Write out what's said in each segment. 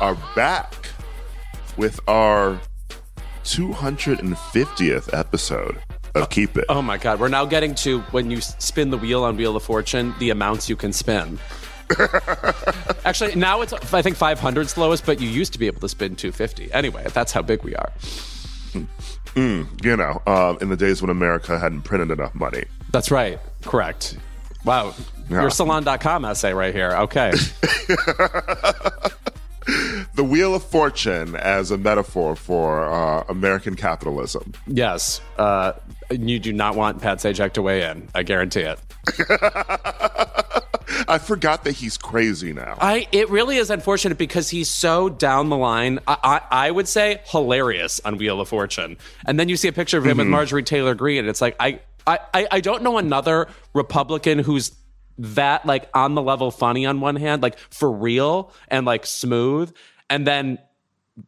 Are back with our 250th episode of Keep It. Oh my God, we're now getting to when you spin the wheel on Wheel of Fortune, the amounts you can spin. Actually, now it's I think 500's the lowest, but you used to be able to spin 250. Anyway, that's how big we are. Mm, You know, um, in the days when America hadn't printed enough money. That's right. Correct. Wow. Yeah. Your salon.com essay right here. Okay. The Wheel of Fortune as a metaphor for uh, American capitalism. yes. Uh, you do not want Pat Sajak to weigh in. I guarantee it. I forgot that he's crazy now. I it really is unfortunate because he's so down the line. I, I, I would say hilarious on Wheel of Fortune, and then you see a picture of him with Marjorie Taylor Greene, and it's like I I I don't know another Republican who's that like on the level funny on one hand, like for real and like smooth, and then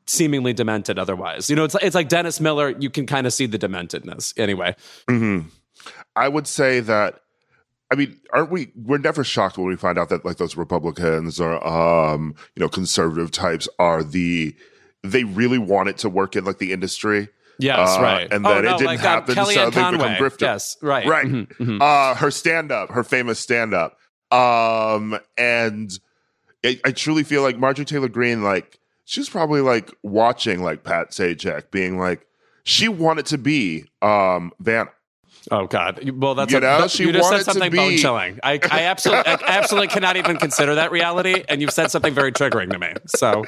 seemingly demented otherwise. You know, it's it's like Dennis Miller. You can kind of see the dementedness anyway. I would say that. I mean, aren't we? We're never shocked when we find out that like those Republicans or um, you know conservative types are the they really want it to work in like the industry. Yes, Uh, right. And Oh, then no, it didn't like, uh, happen, so Kellyanne they become Conway. grifters. Yes, right. right. Mhm, mhm. Uh, her stand up, her famous stand up, um, and I, I truly feel like Marjorie Taylor Greene, like she's probably like watching like Pat Sajak, being like she wanted to be um Vanna. Oh God! Well, that's You a, know, she you just said something be- bone chilling. I, I absolutely, I absolutely cannot even consider that reality, and you've said something very triggering to me. So,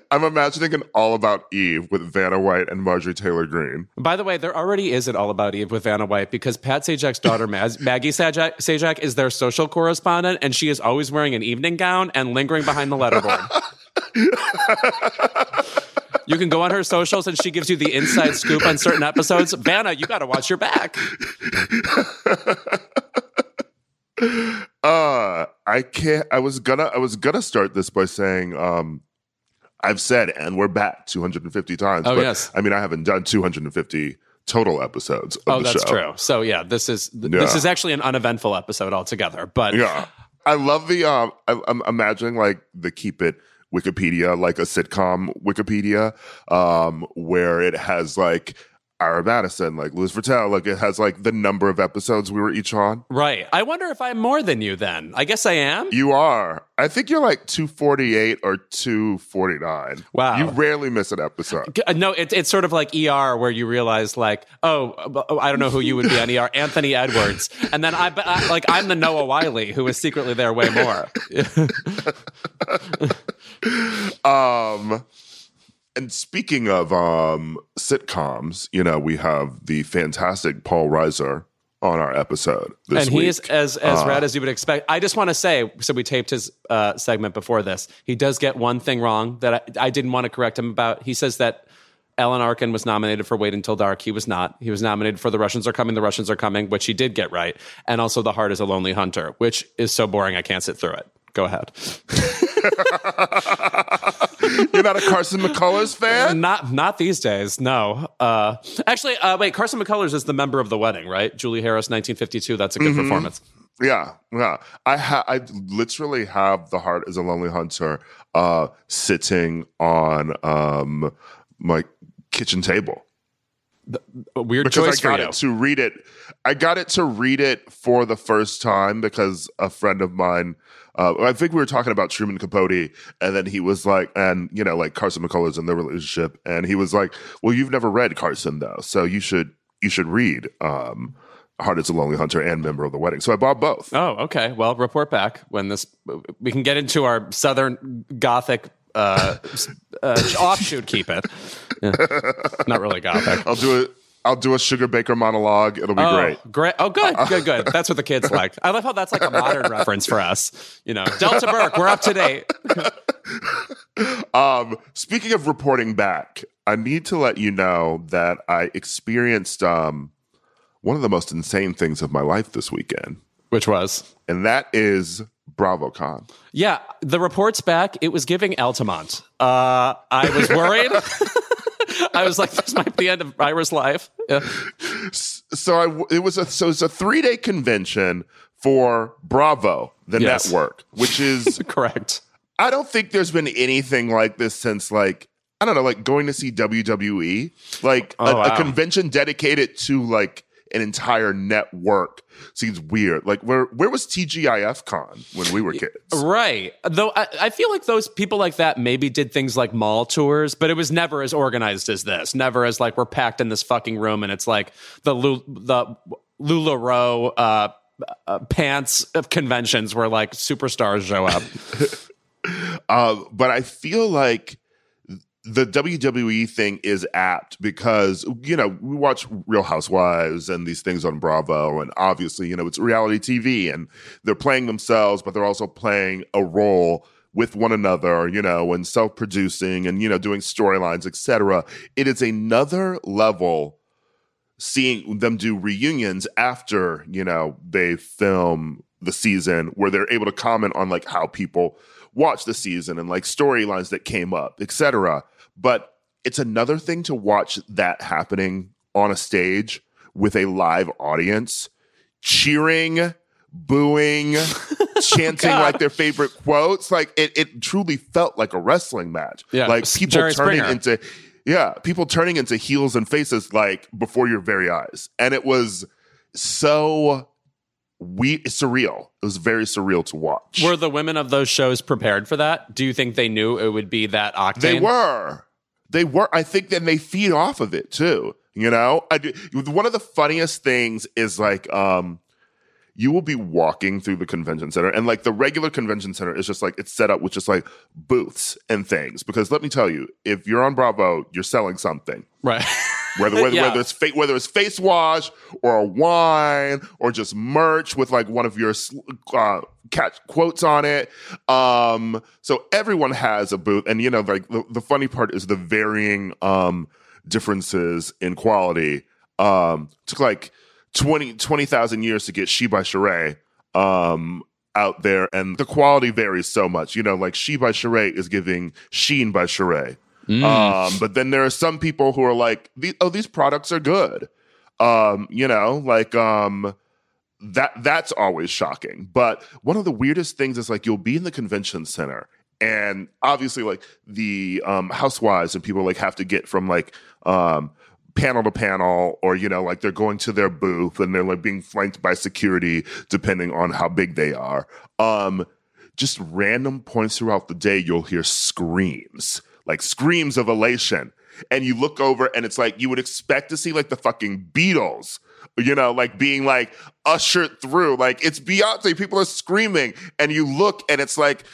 I'm imagining an All About Eve with Vanna White and Marjorie Taylor Greene. by the way, there already is an All About Eve with Vanna White because Pat Sajak's daughter Maz, Maggie Sajak, Sajak is their social correspondent, and she is always wearing an evening gown and lingering behind the letterboard. you can go on her socials, and she gives you the inside scoop on certain episodes. Vanna, you got to watch your back. Uh, I can't. I was gonna. I was gonna start this by saying, um, I've said, and we're back 250 times. Oh, but, yes. I mean, I haven't done 250 total episodes of Oh, the that's show. true. So yeah, this is this Yeah. is actually an uneventful episode altogether. But Yeah, I love the. Um, I, I'm imagining like the keep it Wikipedia, like a sitcom Wikipedia, um, where it has like Ira Madison, like Louis Virtel, like it has like the number of episodes we were each on. Right. I wonder if I'm more than you then. I guess I am. You are. I think you're like 248 or 249. Wow. You rarely miss an episode. Uh, No, it, it's sort of like ER where you realize like, oh, uh, I don't know who you would be on ER, Anthony Edwards, and then I, I like I'm the Noah Wyle who is secretly there way more. Um and speaking of um sitcoms, you know, we have the fantastic Paul Reiser on our episode this and week. he is as as Uh, rad as you would expect. I just want to say, so we taped his uh, segment before this. He does get one thing wrong that I, I didn't want to correct him about. He says that Alan Arkin was nominated for Wait Until Dark. He was not. He was nominated for The Russians Are Coming. The Russians Are Coming, which he did get right, and also The Heart Is a Lonely Hunter, which is so boring I can't sit through it. Go ahead. You're not a Carson McCullers fan? Not not these days. No. Uh, actually, uh, wait. Carson McCullers is the member of the wedding, right? Julie Harris, 1952. That's a good performance. Yeah, yeah. I ha- I literally have the heart as a lonely hunter uh sitting on um my kitchen table. A weird because choice I got it to read it. I got it to read it for the first time because a friend of mine. Uh, I think we were talking about Truman Capote, and then he was like, and you know, like Carson McCullers and their relationship, and he was like, "Well, you've never read Carson though, so you should you should read um, Heart is a Lonely Hunter and Member of the Wedding." So I bought both. Oh, okay. Well, report back when this. We can get into our Southern Gothic uh, uh, offshoot keep it. Yeah. Not really gothic. I'll do it. I'll do a Sugar Baker monologue. It'll be Oh, great. great. Oh, good, good, good. That's what the kids like. I love how that's like a modern reference for us. You know, Delta Burke, we're up to date. Um, speaking of reporting back, I need to let you know that I experienced um, one of the most insane things of my life this weekend, Which was? and that is BravoCon. Yeah, the reports back, it was giving Altamont. Uh, I was worried. I was like, this might be the end of Ira's life. Yeah. So I, it was a so it's a three day convention for Bravo, the Yes. network, which is Correct. I don't think there's been anything like this since like I don't know, like going to see WWE, like a, Oh, a wow. convention dedicated to like an entire network seems weird. Like where where was TGIF Con when we were kids? Right. Though I, I feel like those people like that maybe did things like mall tours, but it was never as organized as this. Never as like we're packed in this fucking room and it's like the Lu- the LuLaRoe uh, uh, pants of conventions where like superstars show up. Uh, but I feel like the WWE thing is apt because you know we watch Real Housewives and these things on Bravo, and obviously you know it's reality TV, and they're playing themselves, but they're also playing a role with one another, you know, and self-producing and you know doing storylines, etc. It is another level seeing them do reunions after you know they film the season where they're able to comment on like how people watch the season and like storylines that came up etc but it's another thing to watch that happening on a stage with a live audience cheering booing chanting like their favorite quotes. Like it, it truly felt like a wrestling match. Yeah, like people Jerry turning Springer. into yeah people turning into heels and faces like before your very eyes. And it was so we surreal. It was very surreal to watch. Were the women of those shows prepared for that? Do you think they knew it would be that octane? they were. They were. I think then they feed off of it too you know? I do, one of the funniest things is like um you will be walking through the convention center and like the regular convention center is just like it's set up with just like booths and things. Because let me tell you if you're on bravo you're selling something. Right. whether whether, Yeah. whether it's fa- whether it's face wash or a wine or just merch with like one of your uh, catch quotes on it. Um, so everyone has a booth, and you know, like the, the funny part is the varying um, differences in quality. Um, took like 20 20,000 years to get She by Sheree um, out there, and the quality varies so much. You know, like She by Sheree is giving Sheen by Sheree. Um, but then there are some people who are like, "Oh, these products are good." Um, you know, like um, that. That's always shocking. But one of the weirdest things is like you'll be in the convention center, and obviously, like the um, housewives and people like have to get from like um, panel to panel, or you know, like they're going to their booth and they're like being flanked by security, depending on how big they are. Um, just random points throughout the day, you'll hear screams, like screams of elation. And you look over and it's like you would expect to see like the fucking Beatles, you know, like being like ushered through. Like it's Beyonce, people are screaming. And you look and it's like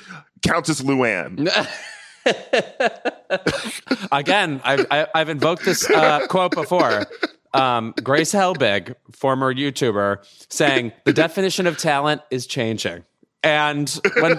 Countess Luann. Again, I've, I've invoked this uh, quote before. Um, Grace Helbig, former YouTuber, saying the definition of talent is changing. And when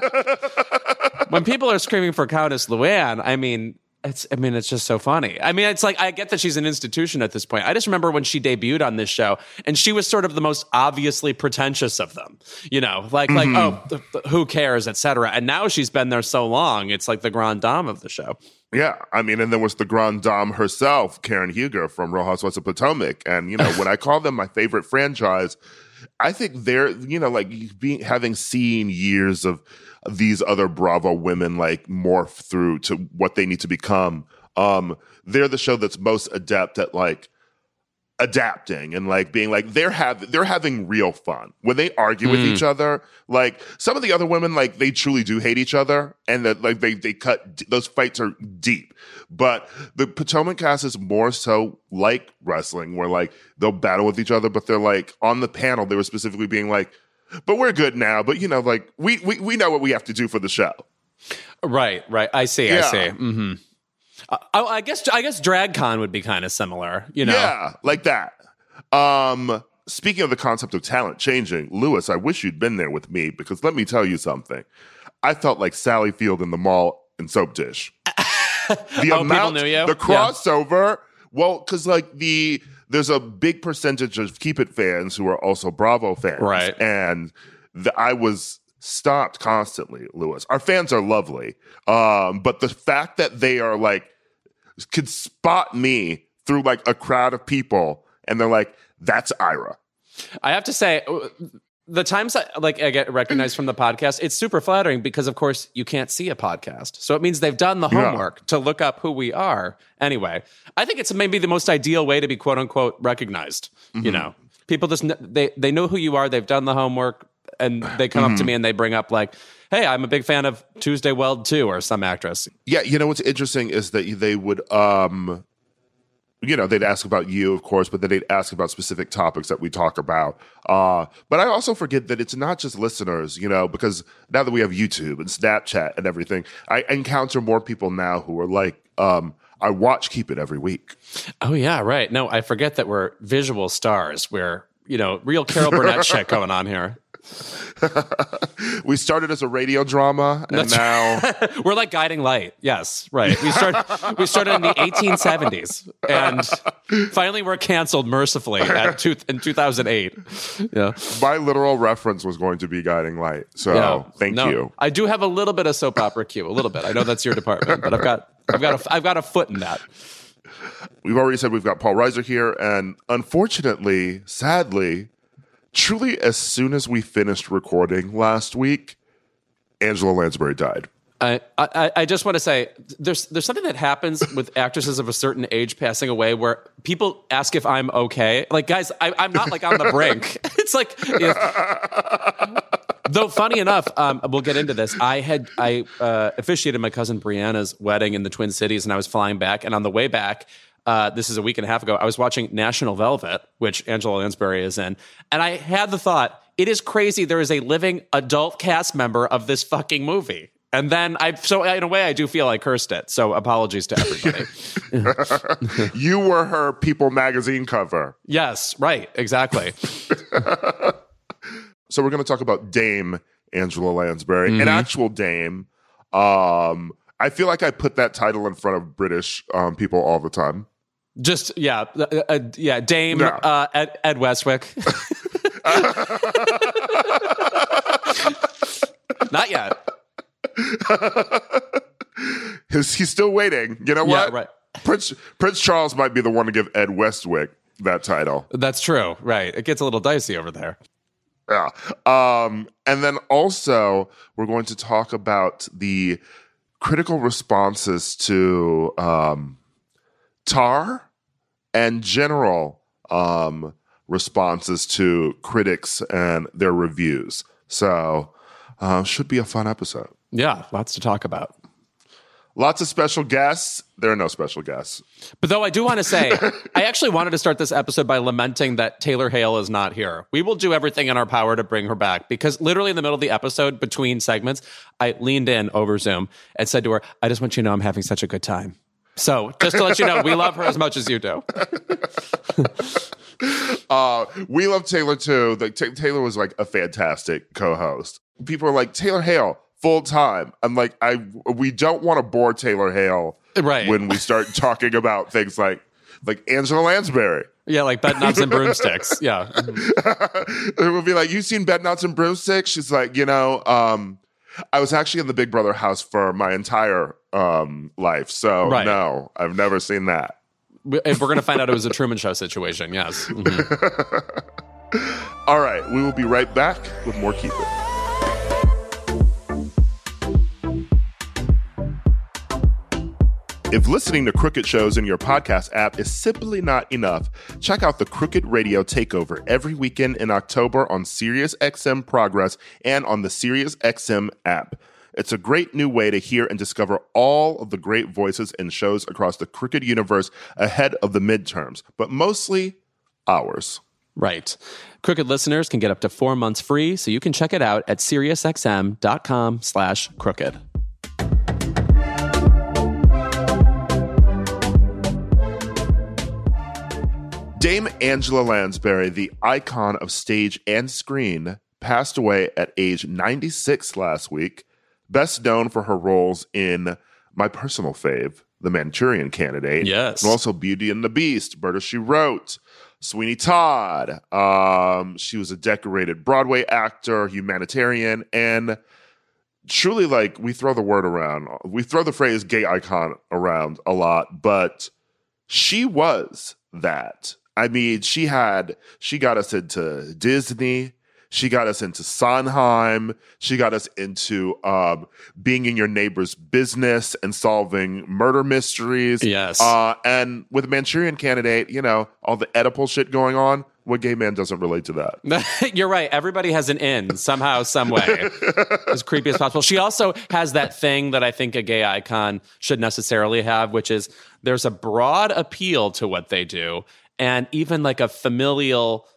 when people are screaming for Countess Luann, I mean, it's I mean, it's just so funny. I mean, it's like I get that she's an institution at this point. I just remember when she debuted on this show, and she was sort of the most obviously pretentious of them. You know, like like mm-hmm. oh, th- th- who cares, etc. And now she's been there so long, it's like the grand dame of the show. Yeah, I mean, and there was the Grand Dame herself, Karen Huger from Real Housewives of Potomac. And you know, when I call them my favorite franchise, I think they're you know like being having seen years of these other Bravo women like morph through to what they need to become. Um, they're the show that's most adept at like adapting and like being like they're have they're having real fun. When they argue with each other like some of the other women like they truly do hate each other and that like they they cut d- those fights are deep. But the potomac cast is more so like wrestling where like they'll battle with each other but they're like on the panel they were specifically being like but we're good now but you know like we we, we know what we have to do for the show Right, right. I see. I Yeah. see. hmm I, I guess I guess DragCon would be kind of similar. You know. Yeah, like that. Um, speaking of the concept of talent changing, Lewis, I wish you'd been there with me because let me tell you something. I felt like Sally Field in the mall in Soap Dish. The Oh, people amount, knew you? the crossover. Well, because like the there's a big percentage of Keep It fans who are also Bravo fans, Right. And the, I was stopped constantly, Lewis. Our fans are lovely, um, but the fact that they are like could spot me through like a crowd of people and they're like that's ira I have to say, uh, the times I, like I get recognized from the podcast, it's super flattering because, of course, you can't see a podcast, so it means they've done the Yeah. homework to look up who we are. Anyway, I think it's maybe the most ideal way to be quote unquote recognized. Mm-hmm. You know, people just they they know who you are, they've done the homework, and they come up to Mm-hmm. me and they bring up like, "Hey, I'm a big fan of Tuesday Weld too," or some actress. yeah you know what's interesting is that they would um you know they'd ask about you of course but then they'd ask about specific topics that we talk about uh but i also forget that it's not just listeners you know because now that we have youtube and snapchat and everything i encounter more people now who are like um i watch keep it every week Oh yeah, right. No, I forget that we're visual stars. We're you know real Carol Burnett shit going on here. we started as a radio drama and That's now We're like guiding light. Yes, right. We started we started in the 1870s, and finally we're canceled mercifully at two, in 2008. Yeah. my literal reference was going to be guiding light so Yeah. thank No, you I do have a little bit of soap opera cue, a little bit. I know that's your department, but I've got I've got a I've got a foot in that. we've already said we've got Paul Reiser here, and unfortunately, sadly, truly, as soon as we finished recording last week, Angela Lansbury died. I, I, I just want to say there's there's something that happens with actresses of a certain age passing away where people ask if I'm okay. Like, guys, I, I'm not like on the brink. it's like, if, though funny enough, um, we'll get into this. I had I uh, officiated my cousin Brianna's wedding in the Twin Cities, and I was flying back, and on the way back. Uh, this is a week and a half ago. I was watching National Velvet, which Angela Lansbury is in, and I had the thought: it is crazy. There is a living adult cast member of this fucking movie. And then I, so in a way, I do feel I cursed it. So apologies to everybody. You were her People magazine cover. yes, right, exactly. So we're going to talk about Dame Angela Lansbury, an actual Dame. Um, I feel like I put that title in front of British um, people all the time. Just yeah, uh, uh, yeah. Dame Yeah. uh, Ed, Ed Westwick. Not yet. He's, he's still waiting. You know Yeah, what? right. Prince Prince Charles might be the one to give Ed Westwick that title. That's true. Right. It gets a little dicey over there. Yeah. Um, and then also, we're going to talk about the critical responses to um, Tar and general um, responses to critics and their reviews. So, uh, should be a fun episode. Yeah, lots to talk about. Lots of special guests. There are no special guests. But though I do want to say, I actually wanted to start this episode by lamenting that Taylor Hale is not here. We will do everything in our power to bring her back because literally in the middle of the episode, between segments, I leaned in over Zoom and said to her, I just want you to know I'm having such a good time. So just to let you know, we love her as much as you do. Uh, we love Taylor too. Like Ta Taylor was like a fantastic co-host. People are like Taylor Hale full time. I'm like I we don't want to bore Taylor Hale Right. when we start talking about things like like Angela Lansbury. Yeah, like bed knobs and broomsticks. Yeah. it would be like, you seen Bed Knobs and Broomsticks? She's like, you know, um, I was actually in the Big Brother house for my entire um, life, so Right. no, I've never seen that. If we're going to find out it was a Truman Show situation, yes. Mhm. All right, we will be right back with more Keep It. If listening to Crooked shows in your podcast app is simply not enough, check out the Crooked Radio Takeover every weekend in October on SiriusXM Progress and on the SiriusXM app. It's a great new way to hear and discover all of the great voices and shows across the Crooked universe ahead of the midterms, but mostly ours. Right. Crooked listeners can get up to four months free, so you can check it out at SiriusXM.com slash crooked. Dame Angela Lansbury, the icon of stage and screen, passed away at age 96 last week best known for her roles in my personal fave, The Manchurian Candidate. Yes. And also Beauty and the Beast, Murder She Wrote, Sweeney Todd. Um, she was a decorated Broadway actor, humanitarian, and truly like we throw the word around. We throw the phrase gay icon around a lot, but she was that. I mean, she had she got us into Disney. She got us into Sondheim. She got us into um, being in your neighbor's business and solving murder mysteries. Yes. Uh, and with Manchurian Candidate, you know, all the Oedipal shit going on. What gay man doesn't relate to that? You're right. Everybody has an in somehow, some way, as creepy as possible. She also has that thing that I think a gay icon should necessarily have, which is there's a broad appeal to what they do, and even like a familial,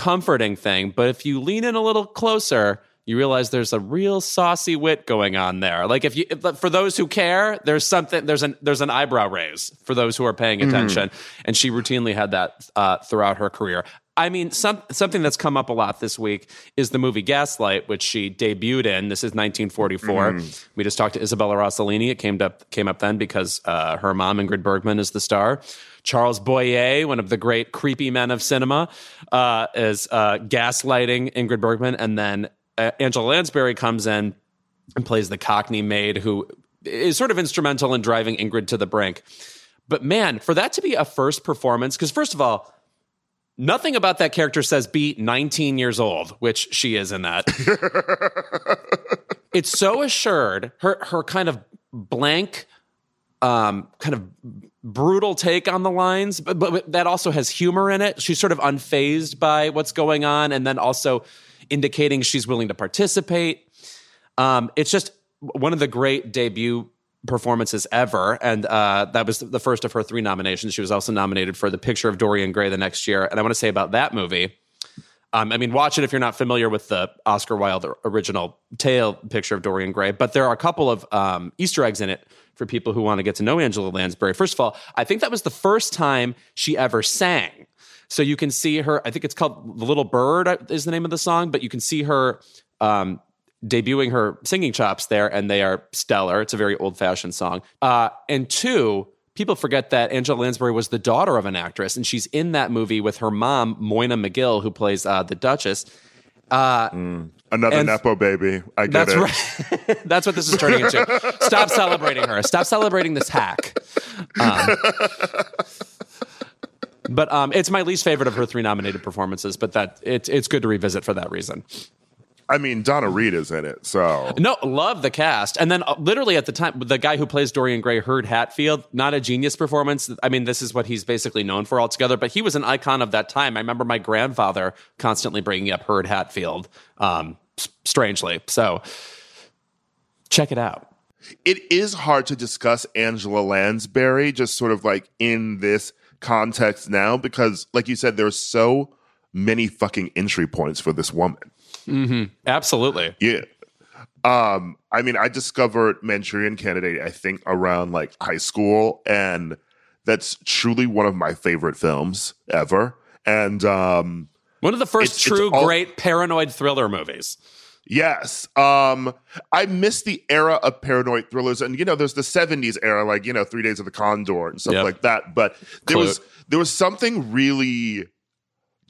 comforting thing. But if you lean in a little closer, you realize there's a real saucy wit going on there. Like if you, if, for those who care, there's something, there's an there's an eyebrow raise for those who are paying attention, and she routinely had that uh, throughout her career. I mean, some, something that's come up a lot this week is the movie Gaslight, which she debuted in. This is 1944. We just talked to Isabella Rossellini. It came up came up then because uh, her mom, Ingrid Bergman, is the star. Charles Boyer, one of the great creepy men of cinema, uh, is uh, gaslighting Ingrid Bergman, and then uh, Angela Lansbury comes in and plays the Cockney maid who is sort of instrumental in driving Ingrid to the brink. But man, for that to be a first performance, because first of all, nothing about that character says be 19 years old, which she is in that. it's so assured. Her her kind of blank, um, kind of brutal take on the lines, but, but that also has humor in it. She's sort of unfazed by what's going on, and then also indicating she's willing to participate. Um, it's just one of the great debut performances ever, and uh, that was the first of her three nominations. She was also nominated for The Picture of Dorian Gray the next year, and I want to say about that movie. Um, I mean, watch it if you're not familiar with the Oscar Wilde original tale, Picture of Dorian Gray. But there are a couple of um, Easter eggs in it for people who want to get to know Angela Lansbury. First of all, I think that was the first time she ever sang. So you can see her. I think it's called "The Little Bird" uh, is the name of the song, but you can see her um, debuting her singing chops there, and they are stellar. It's a very old fashioned song. Uh, and two, people forget that Angela Lansbury was the daughter of an actress, and she's in that movie with her mom, Moyna Macgill, who plays uh, the Duchess. Another And- Nepo baby. I get That's it. right. That's what this is turning into. Stop celebrating her. Stop celebrating this hack. Um, but um, it's my least favorite of her three nominated performances. But that it's it's good to revisit for that reason. I mean, Donna Reed is in it, so No, love the cast. And then uh, literally at the time, the guy who plays Dorian Gray, Hurd Hatfield, not a genius performance. I mean, this is what he's basically known for altogether, but he was an icon of that time. I remember my grandfather constantly bringing up Hurd Hatfield, um, strangely. So check it out. it is hard to discuss Angela Lansbury just sort of like in this context now because, like you said, there's so many fucking entry points for this woman. Absolutely. Yeah. Um, I mean, I discovered Manchurian Candidate, I think, around like high school, and that's truly one of my favorite films ever. And um, One of the first It's- it's true all- great paranoid thriller movies. yes, um, I miss the era of paranoid thrillers, and you know, there's the '70s era, like you know, Three Days of the Condor and stuff Yep. like that. But there Clue. was there was something really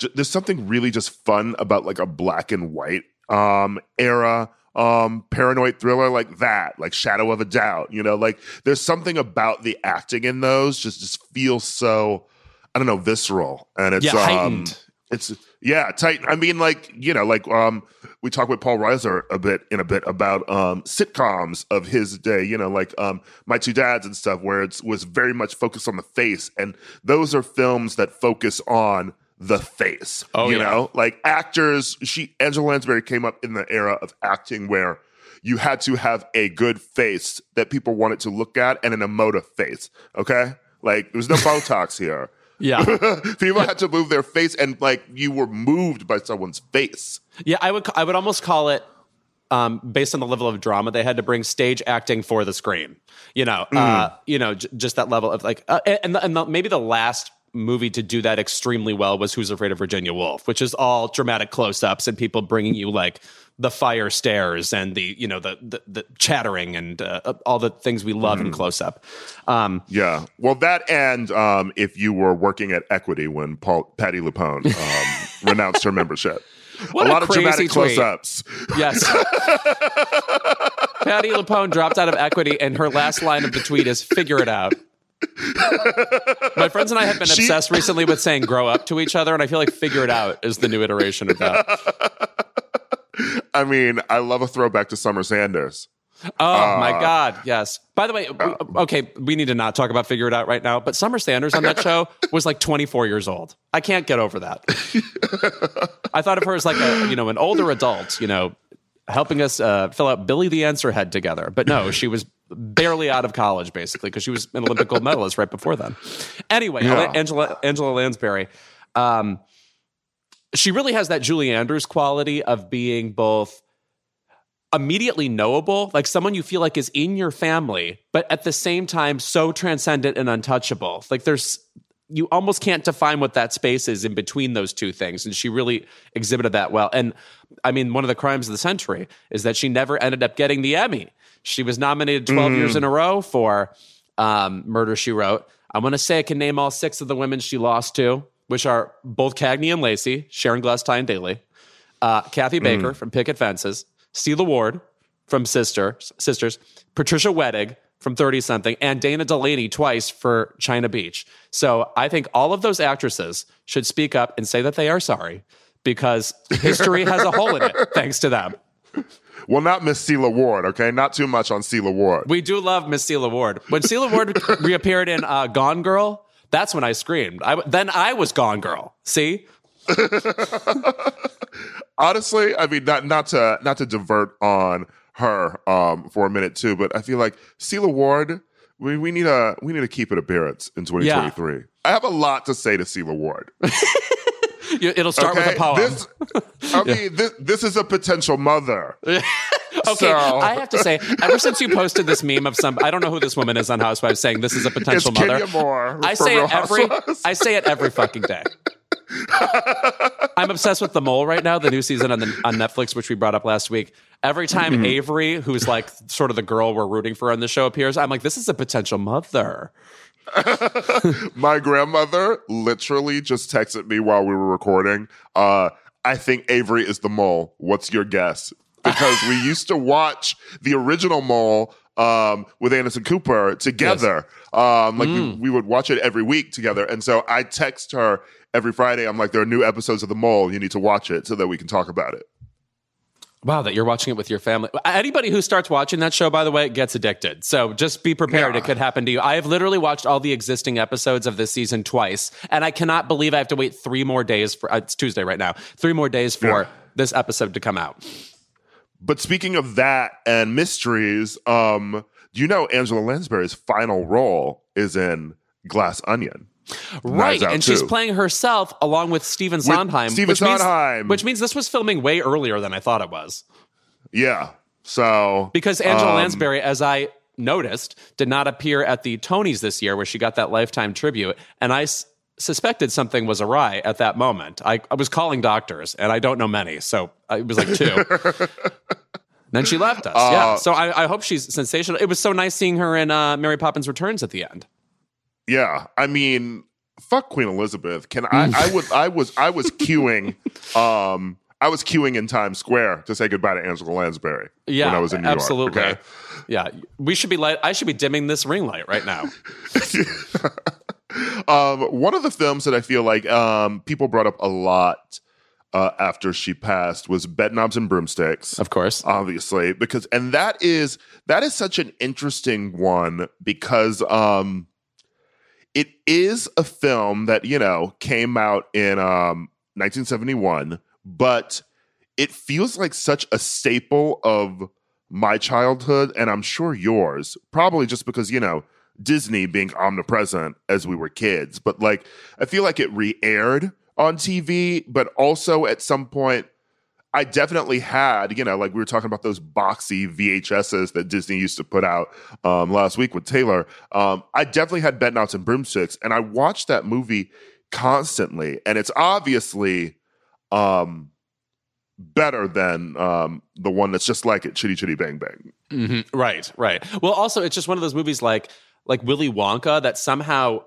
ju- there's something really just fun about like a black and white um era um paranoid thriller like that like shadow of a doubt you know? Like there's something about the acting in those just just feels so i don't know visceral. And it's Yeah, um heightened. it's yeah tight i mean like you know like um we talk with paul reiser a bit in a bit about um sitcoms of his day you know? Like um my two dads and stuff where it was very much focused on the face. And those are films that focus on the face Oh, you yeah. know like actors she angela lansbury came up in the era of acting where you had to have a good face that people wanted to look at and an emotive face okay like there was no botox here Yeah. people had to move their face and like you were moved by someone's face yeah, I would I would almost call it um, based on the level of drama they had to bring stage acting for the screen. You know, uh, you know, j- just that level of like, uh, and and the, maybe the last movie to do that extremely well was Who's Afraid of Virginia Woolf, which is all dramatic close-ups and people bringing you like the fire stairs and the you know the the, the chattering and uh, all the things we love in close-up. Um, Yeah. Well, that and um, if you were working at Equity when Paul Patti LuPone um, renounced her membership. What a a lot of dramatic tweet. close-ups. yes. Patti LuPone dropped out of equity, and her last line of the tweet is "Figure it out." My friends and I have been She- obsessed recently with saying "grow up" to each other, and I feel like "figure it out" is the new iteration of that. I mean, I love a throwback to Summer Sanders. Oh my God, yes. By the way, w- okay, we need to not talk about "figure it out" right now. But Summer Sanders on that show was like 24 years old. I can't get over that. I thought of her as like a you know an older adult, you know, helping us uh, fill out Billy the Answer Head together. But no, she was barely out of college basically because she was an Olympic gold medalist right before then. Anyway, Yeah. Angela Angela Lansbury. Um, she really has that Julie Andrews quality of being both immediately knowable, like someone you feel like is in your family, but at the same time so transcendent and untouchable. Like there's you almost can't define what that space is in between those two things. And she really exhibited that well. And I mean, one of the crimes of the century is that she never ended up getting the Emmy. She was nominated 12 years in a row for um, Murder She Wrote. I want to say I can name all six of the women she lost to, which are both Cagney and Lacey, Sharon Gless, Tyne Daly, uh, Kathy Baker from Picket Fences, Sela Ward from Sister, Sisters, Patricia Wettig from 30 something, and Dana Delany twice for China Beach. So I think all of those actresses should speak up and say that they are sorry because history has a hole in it thanks to them. Well, not Miss Sela Ward, okay? Not too much on Sela Ward. We do love Miss Sela Ward. When Sela Ward reappeared in uh, Gone Girl, that's when I screamed. I, then I was Gone Girl. See? Honestly, I mean, not not to not to divert on her um, for a minute too, but I feel like Sela Ward. We, we need a we need to keep it appearance in 2023. I have a lot to say to Sela Ward. It'll start with a poem. This, I mean, this, this is a potential mother. Okay, So- I have to say, ever since you posted this meme of some, I don't know who this woman is on Housewives saying this is a It's potential mother. Kenya Moore. I say Real it every, Housewives. I say it every fucking day. I'm obsessed with the mole right now, the new season on the on Netflix, which we brought up last week. Every time Mm-hmm. Avery, who's like sort of the girl we're rooting for on the show, appears, I'm like, this is a potential mother. My grandmother literally just texted me while we were recording. Uh, I think Avery is the mole. What's your guess? Because we used to watch the original mole um, with Anderson Cooper together. Um, like we, we would watch it every week together. And so I text her every Friday. I'm like, there are new episodes of the mole. You need to watch it so that we can talk about it. Wow, that you're watching it with your family. Anybody who starts watching that show, by the way, gets addicted. So just be prepared. Yeah. It could happen to you. I have literally watched all the existing episodes of this season twice, and I cannot believe I have to wait three more days for. Uh, it's Tuesday right now. Three more days for Yeah. this episode to come out. But speaking of that and mysteries, um, do you know Angela Lansbury's final role is in Glass Onion? Right, and she's playing herself along with Stephen Sondheim. Stephen which means- Sondheim. which means this was filming way earlier than I thought it was. Yeah. So Because Angela um, Lansbury, as I noticed, did not appear at the Tonys this year, where she got that lifetime tribute, and I s- suspected something was awry at that moment. I, I was calling doctors, and I don't know many, so uh, it was like two. then she left us. Uh, yeah, so I, I hope she's sensational. It was so nice seeing her in uh, Mary Poppins Returns at the end. Yeah, I mean, fuck Queen Elizabeth. Can I? I would. I was. I was queuing. Um, I was queuing in Times Square to say goodbye to Angela Lansbury. Yeah, when I was in New absolutely. York. Okay? Yeah, we should be light. I should be dimming this ring light right now. Um, one of the films that I feel like um, people brought up a lot uh, after she passed was Bedknobs and Broomsticks. Of course. obviously because and that is that is such an interesting one because um it is a film that you know came out in um 1971 but it feels like such a staple of my childhood and i'm sure yours probably just because you know disney being omnipresent as we were kids but like i feel like it re-aired on tv but also at some point I definitely had, you know, like we were talking about those boxy VHSs that Disney used to put out um, last week with Taylor. Um, I definitely had Bedknobs and Broomsticks, and I watched that movie constantly, and it's obviously um, better than um, the one that's just like it, Chitty Chitty Bang Bang. Mm-hmm. Right, right. Well, also, it's just one of those movies like like Willy Wonka that somehow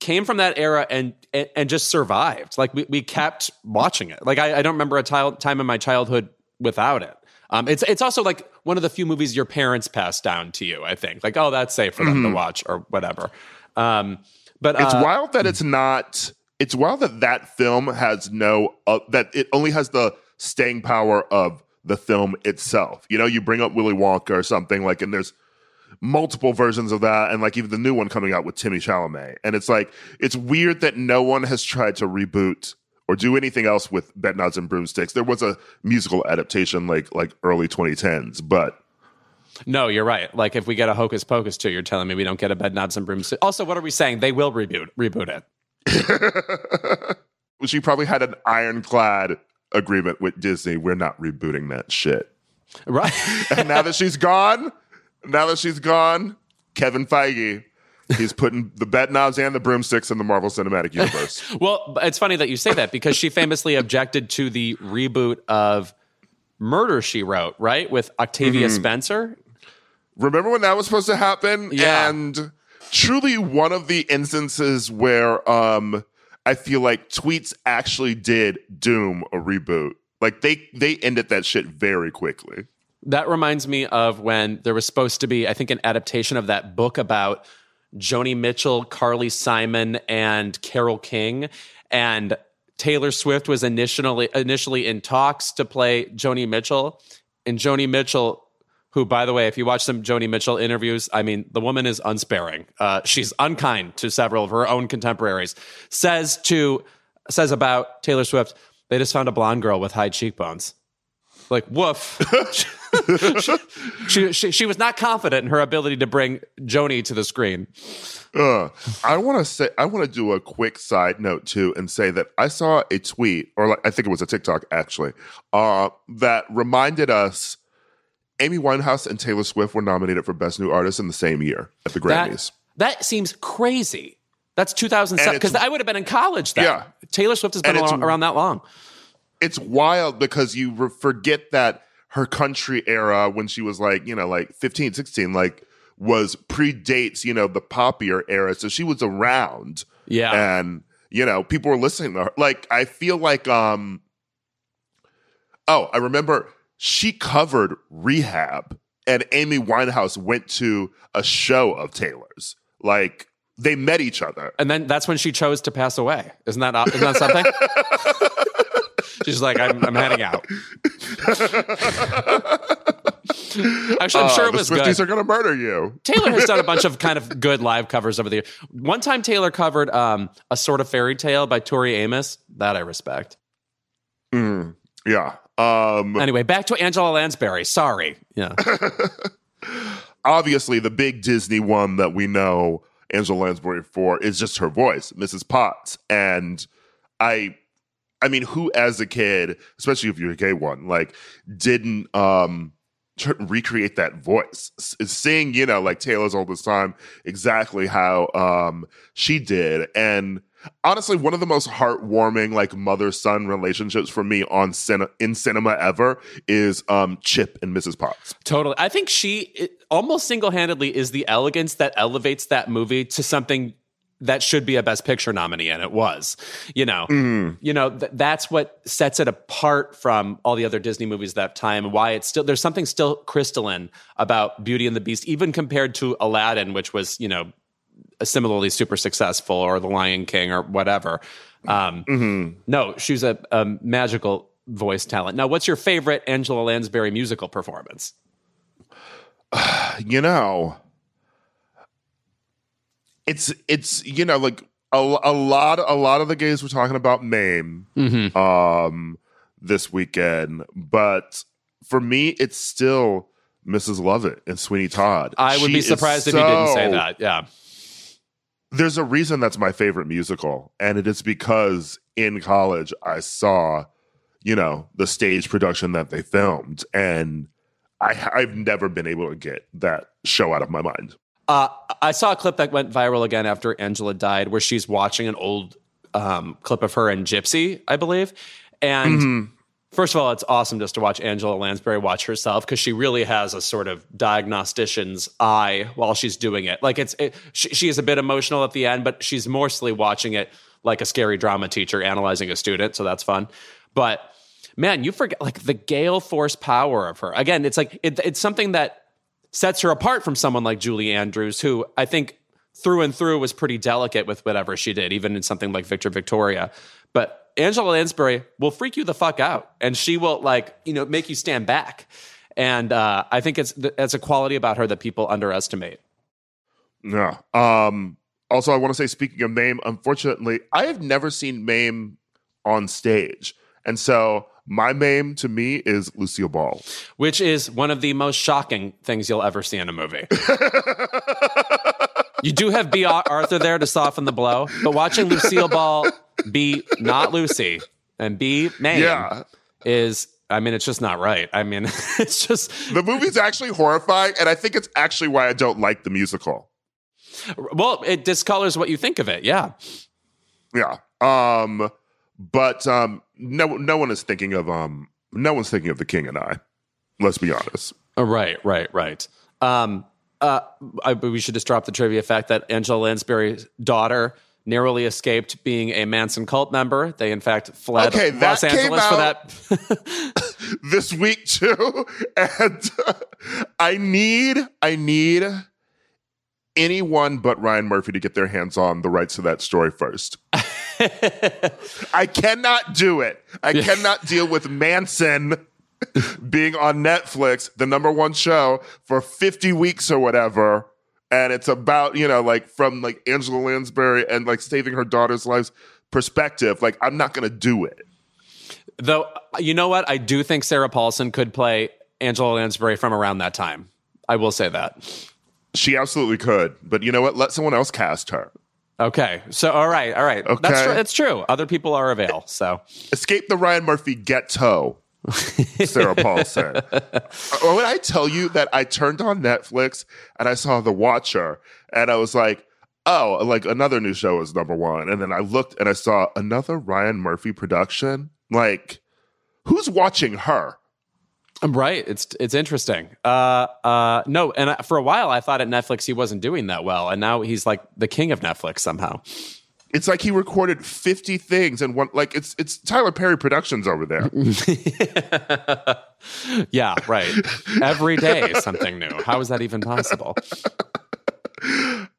came from that era and and, and just survived. Like we, we kept watching it. Like I, I don't remember a t- time in my childhood without it. Um, it's it's also like one of the few movies your parents passed down to you. I think like oh that's safe for them Mm-hmm. to watch or whatever. Um, but It's uh, wild that it's not. It's wild that that film has no uh, that it only has the staying power of the film itself. You know, you bring up Willy Wonka or something like, and there's multiple versions of that, and like even the new one coming out with Timmy Chalamet, and it's like it's weird that no one has tried to reboot or do anything else with Bedknobs and Broomsticks. There was a musical adaptation like like early 2010s, but no, you're right. Like if we get a Hocus Pocus two, you're telling me we don't get a Bedknobs and Broomsticks. Also, what are we saying? They will reboot reboot it. she probably had an ironclad agreement with Disney. We're not rebooting that shit. Right. And now that she's gone, now that she's gone, Kevin Feige, he's putting the bed knobs and the broomsticks in the Marvel Cinematic Universe. Well, it's funny that you say that because she famously objected to the reboot of Murder She Wrote, right? With Octavia Mm-hmm. Spencer. Remember when that was supposed to happen? Yeah. And truly one of the instances where um I feel like tweets actually did doom a reboot. Like they they ended that shit very quickly. That reminds me of when there was supposed to be, I think, an adaptation of that book about Joni Mitchell, Carly Simon, and Carole King. And Taylor Swift was initially initially in talks to play Joni Mitchell. And Joni Mitchell, who, by the way, if you watch some Joni Mitchell interviews, I mean, the woman is unsparing. Uh, she's unkind to several of her own contemporaries. Says to says about Taylor Swift, they just found a blonde girl with high cheekbones. Like woof. she, she she was not confident in her ability to bring Joni to the screen. Uh, I want to say I want to do a quick side note too and say that I saw a tweet or like I think it was a TikTok actually uh, that reminded us Amy Winehouse and Taylor Swift were nominated for Best New Artist in the same year at the Grammys. That that seems crazy. That's 2007 because I would have been in college then. Yeah. Taylor Swift has been And around that long. It's wild because you re- forget that her country era when she was like you know like 15 16 like was predates you know the poppier era so she was around Yeah. and you know people were listening to her like i feel like um oh i remember she covered rehab and amy winehouse went to a show of taylor's like they met each other And then that's when she chose to pass away. Isn't that isn't that something? She's like, I'm, I'm heading out. Actually, I'm sure Uh, it the was swifties good. are gonna murder you Taylor has done a bunch of kind of good live covers over the years. One time, Taylor covered um, a sort of fairy tale by Tori Amos. That I respect. Mm, yeah um Anyway, back to Angela Lansbury. Sorry. Yeah. obviously the big Disney one that we know Angela Lansbury for is just her voice, Mrs. Potts. And I I mean, who as a kid, especially if you're a gay one, like didn't um tr- recreate that voice? S- seeing you know like taylor's all this time exactly how um she did. And honestly one of the most heartwarming like mother-son relationships for me on cin- in cinema ever is um chip and mrs potts. Totally. I think she it, almost single handedly is the elegance that elevates that movie to something that should be a Best Picture nominee, and it was. You know, you know th- that's what sets it apart from all the other Disney movies that time, and why it's still there's something still crystalline about Beauty and the Beast, even compared to Aladdin, which was you know similarly super successful, or The Lion King, or whatever. Um, No, she's a, a magical voice talent. Now, what's your favorite Angela Lansbury musical performance? you know it's it's you know like a, a lot a lot of the gays were talking about mame Mm-hmm. um this weekend but for me it's still mrs lovett and sweeney todd I would She be surprised if you didn't say that. Yeah. there's a reason that's my favorite musical and it is because in college i saw you know, the stage production that they filmed. And I, I've never been able to get that show out of my mind. Uh, I saw a clip that went viral again after Angela died, where she's watching an old um, clip of her in Gypsy, I believe. And Mm-hmm. first of all, it's awesome just to watch Angela Lansbury watch herself because she really has a sort of diagnostician's eye while she's doing it. Like it's, it, she, she is a bit emotional at the end, but she's mostly watching it like a scary drama teacher analyzing a student. So that's fun. But man, you forget like the gale force power of her. Again, it's like it, it's something that sets her apart from someone like Julie Andrews, who I think through and through was pretty delicate with whatever she did, even in something like Victor Victoria. But Angela Lansbury will freak you the fuck out, and she will like you know make you stand back. And uh, I think it's it's a quality about her that people underestimate. Yeah. Um, also, I want to say, speaking of Mame, unfortunately, I have never seen Mame on stage. And so my Mame to me is Lucille Ball. which is one of the most shocking things you'll ever see in a movie. you do have Bea Arthur there to soften the blow, but watching Lucille Ball be not Lucy and be Mame Yeah. is, I mean, it's just not right. I mean, it's just, The movie's actually horrifying, and I think it's actually why I don't like the musical. well, it discolors what you think of it. Yeah. Yeah. Um, but um, no, no one is thinking of um, no one's thinking of the King and I. Let's be honest. Oh, right, right, right. Um, uh, I, we should just drop the trivia fact that Angela Lansbury's daughter narrowly escaped being a Manson cult member. They, in fact, fled Okay, Los Angeles for that. this week too and uh, i need i need anyone but ryan murphy to get their hands on the rights to that story first i cannot do it i cannot deal with manson being on netflix the number one show for 50 weeks or whatever and it's about you know like from like angela lansbury and like saving her daughter's lives perspective like i'm not gonna do it Though, you know what? I do think Sarah Paulson could play Angela Lansbury from around that time. I will say that. She absolutely could, but you know what? Let someone else cast her. Okay. So, all right. All right. That's Okay. true. It's true. Other people are avail. So, Escape the Ryan Murphy ghetto. Sarah Paulson. Uh, when I tell you that I turned on Netflix and I saw The Watcher, and I was like, "Oh, like another new show is number one," and then I looked and I saw another Ryan Murphy production. Like, who's watching her? Right. It's it's interesting. Uh, uh, no, and I- for a while I thought at Netflix he wasn't doing that well, and now he's like the king of Netflix somehow. It's like he recorded fifty things and one. Like it's it's Tyler Perry Productions over there. Yeah, right. Every day something new. How is that even possible?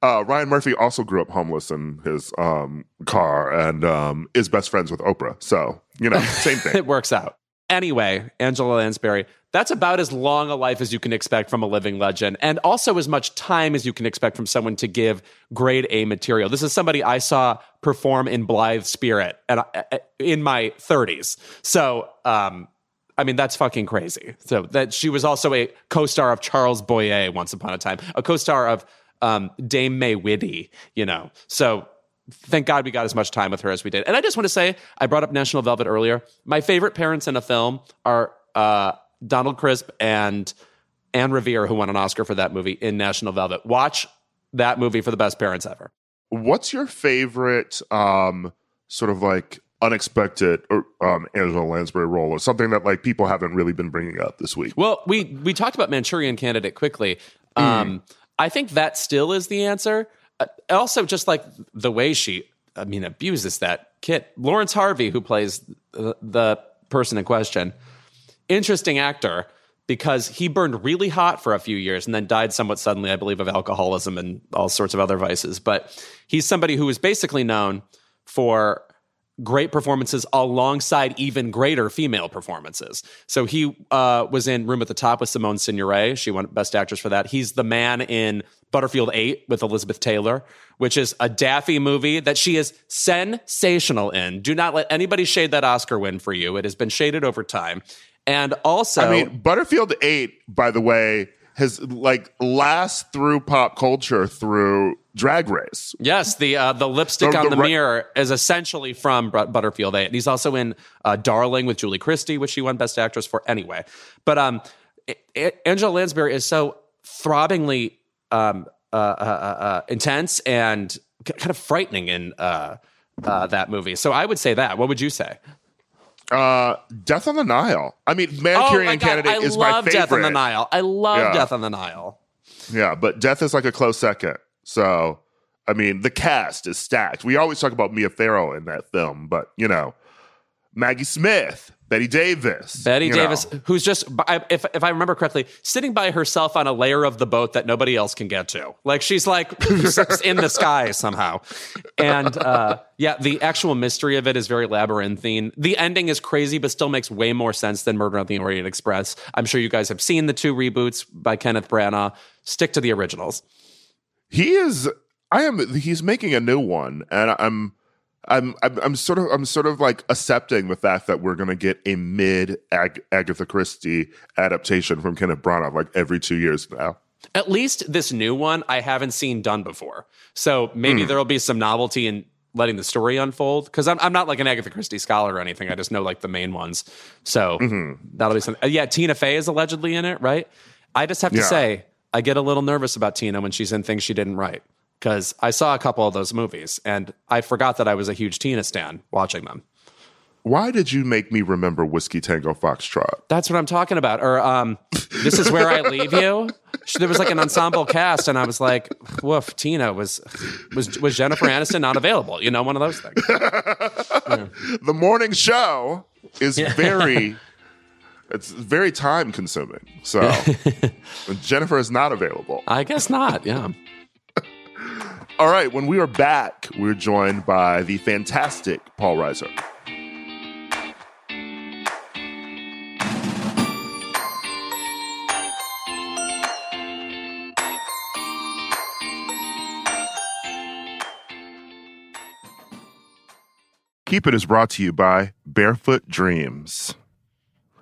Uh, Ryan Murphy also grew up homeless in his um, car and um, is best friends with Oprah. So, you know, same thing. it works out. Anyway, Angela Lansbury, that's about as long a life as you can expect from a living legend, and also as much time as you can expect from someone to give grade A material. This is somebody I saw perform in Blithe Spirit and in my 30s. So, um, I mean, that's fucking crazy. So that she was also a co-star of Charles Boyer once upon a time, a co-star of um, Dame May Whitty, you know. So thank God we got as much time with her as we did. And I just want to say, I brought up National Velvet earlier. My favorite parents in a film are uh, Donald Crisp and Anne Revere, who won an Oscar for that movie in National Velvet. Watch that movie for the best parents ever. What's your favorite um, sort of like unexpected or um, Angela Lansbury role or something that like people haven't really been bringing up this week? Well, we we talked about Manchurian Candidate quickly. Um, I think that still is the answer. Uh, also, just like the way she, I mean, abuses that kid, Laurence Harvey, who plays the, the person in question. Interesting actor because he burned really hot for a few years and then died somewhat suddenly, I believe, of alcoholism and all sorts of other vices. But he's somebody who is basically known for great performances alongside even greater female performances. So he uh, was in Room at the Top with Simone Signoret. She won Best Actress for that. He's the man in Butterfield 8 with Elizabeth Taylor, which is a daffy movie that she is sensational in. Do not let anybody shade that Oscar win for you. It has been shaded over time. And also, I mean, Butterfield 8, by the way, has like last through pop culture through Drag Race. Yes, the uh, the lipstick The- on the the, mirror is essentially from Butterfield Eight. And he's also in uh, Darling with Julie Christie, which she won Best Actress for anyway. But um, Angela Lansbury is so throbbingly um, uh, uh, uh, uh, intense and k- kind of frightening in uh, uh, that movie. So I would say that. What would you say? Uh, Death on the Nile. I mean, oh Manchurian God, Candidate I is my love favorite. Death on the Nile. I love Yeah. Death on the Nile. Yeah, but Death is like a close second. So, I mean, the cast is stacked. We always talk about Mia Farrow in that film, but you know, Maggie Smith, Bette Davis, Bette Davis, know. who's just if if I remember correctly, sitting by herself on a layer of the boat that nobody else can get to. Like she's like in the sky somehow. And uh, yeah, the actual mystery of it is very labyrinthine. The ending is crazy, but still makes way more sense than Murder on the Orient Express. I'm sure you guys have seen the two reboots by Kenneth Branagh. Stick to the originals. He is. I am. He's making a new one, and I'm. I'm, I'm I'm sort of I'm sort of like accepting the fact that we're gonna get a mid Ag- Agatha Christie adaptation from Kenneth Branagh like every two years now. At least this new one I haven't seen done before. So maybe hmm. there'll be some novelty in letting the story unfold. Because I'm, I'm not like an Agatha Christie scholar or anything. I just know like the main ones. So mm-hmm. that'll be something. Yeah, Tina Fey is allegedly in it, right? I just have to Yeah. say, I get a little nervous about Tina when she's in things she didn't write. Because I saw a couple of those movies and I forgot that I was a huge Tina stan watching them. Why did you make me remember Whiskey Tango Foxtrot? That's what I'm talking about. Or um, this is where I leave you. There was like an ensemble cast, and I was like, "Woof." Tina was was was Jennifer Aniston not available? You know, one of those things. the morning show is very it's very time consuming so jennifer is not available I guess not. Yeah. all right when we are back we're joined by the fantastic paul reiser Keep It is brought to you by Barefoot Dreams.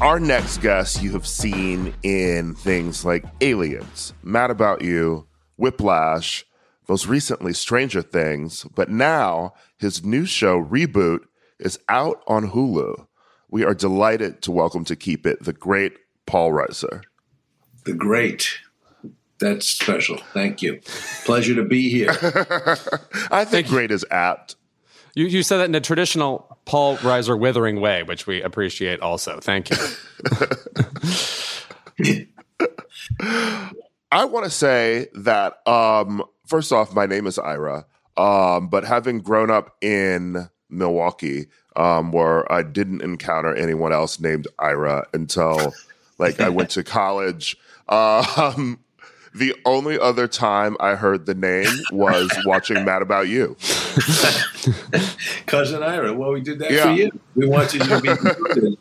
Our next guest you have seen in things like Aliens, Mad About You, Whiplash, most recently Stranger Things, but now his new show Reboot is out on Hulu. We are delighted to welcome to keep it the great Paul Reiser. The great. That's special. Thank you. Pleasure to be here. I think great is apt. You, you said that in a traditional Paul Reiser withering way, which we appreciate also. Thank you. I want to say that um, first off, my name is Ira, um, but having grown up in Milwaukee, um, where I didn't encounter anyone else named Ira until like I went to college. Um, the only other time I heard the name was watching Mad About You. Cousin Ira. Well, we did that Yeah. for you. We wanted you to be included.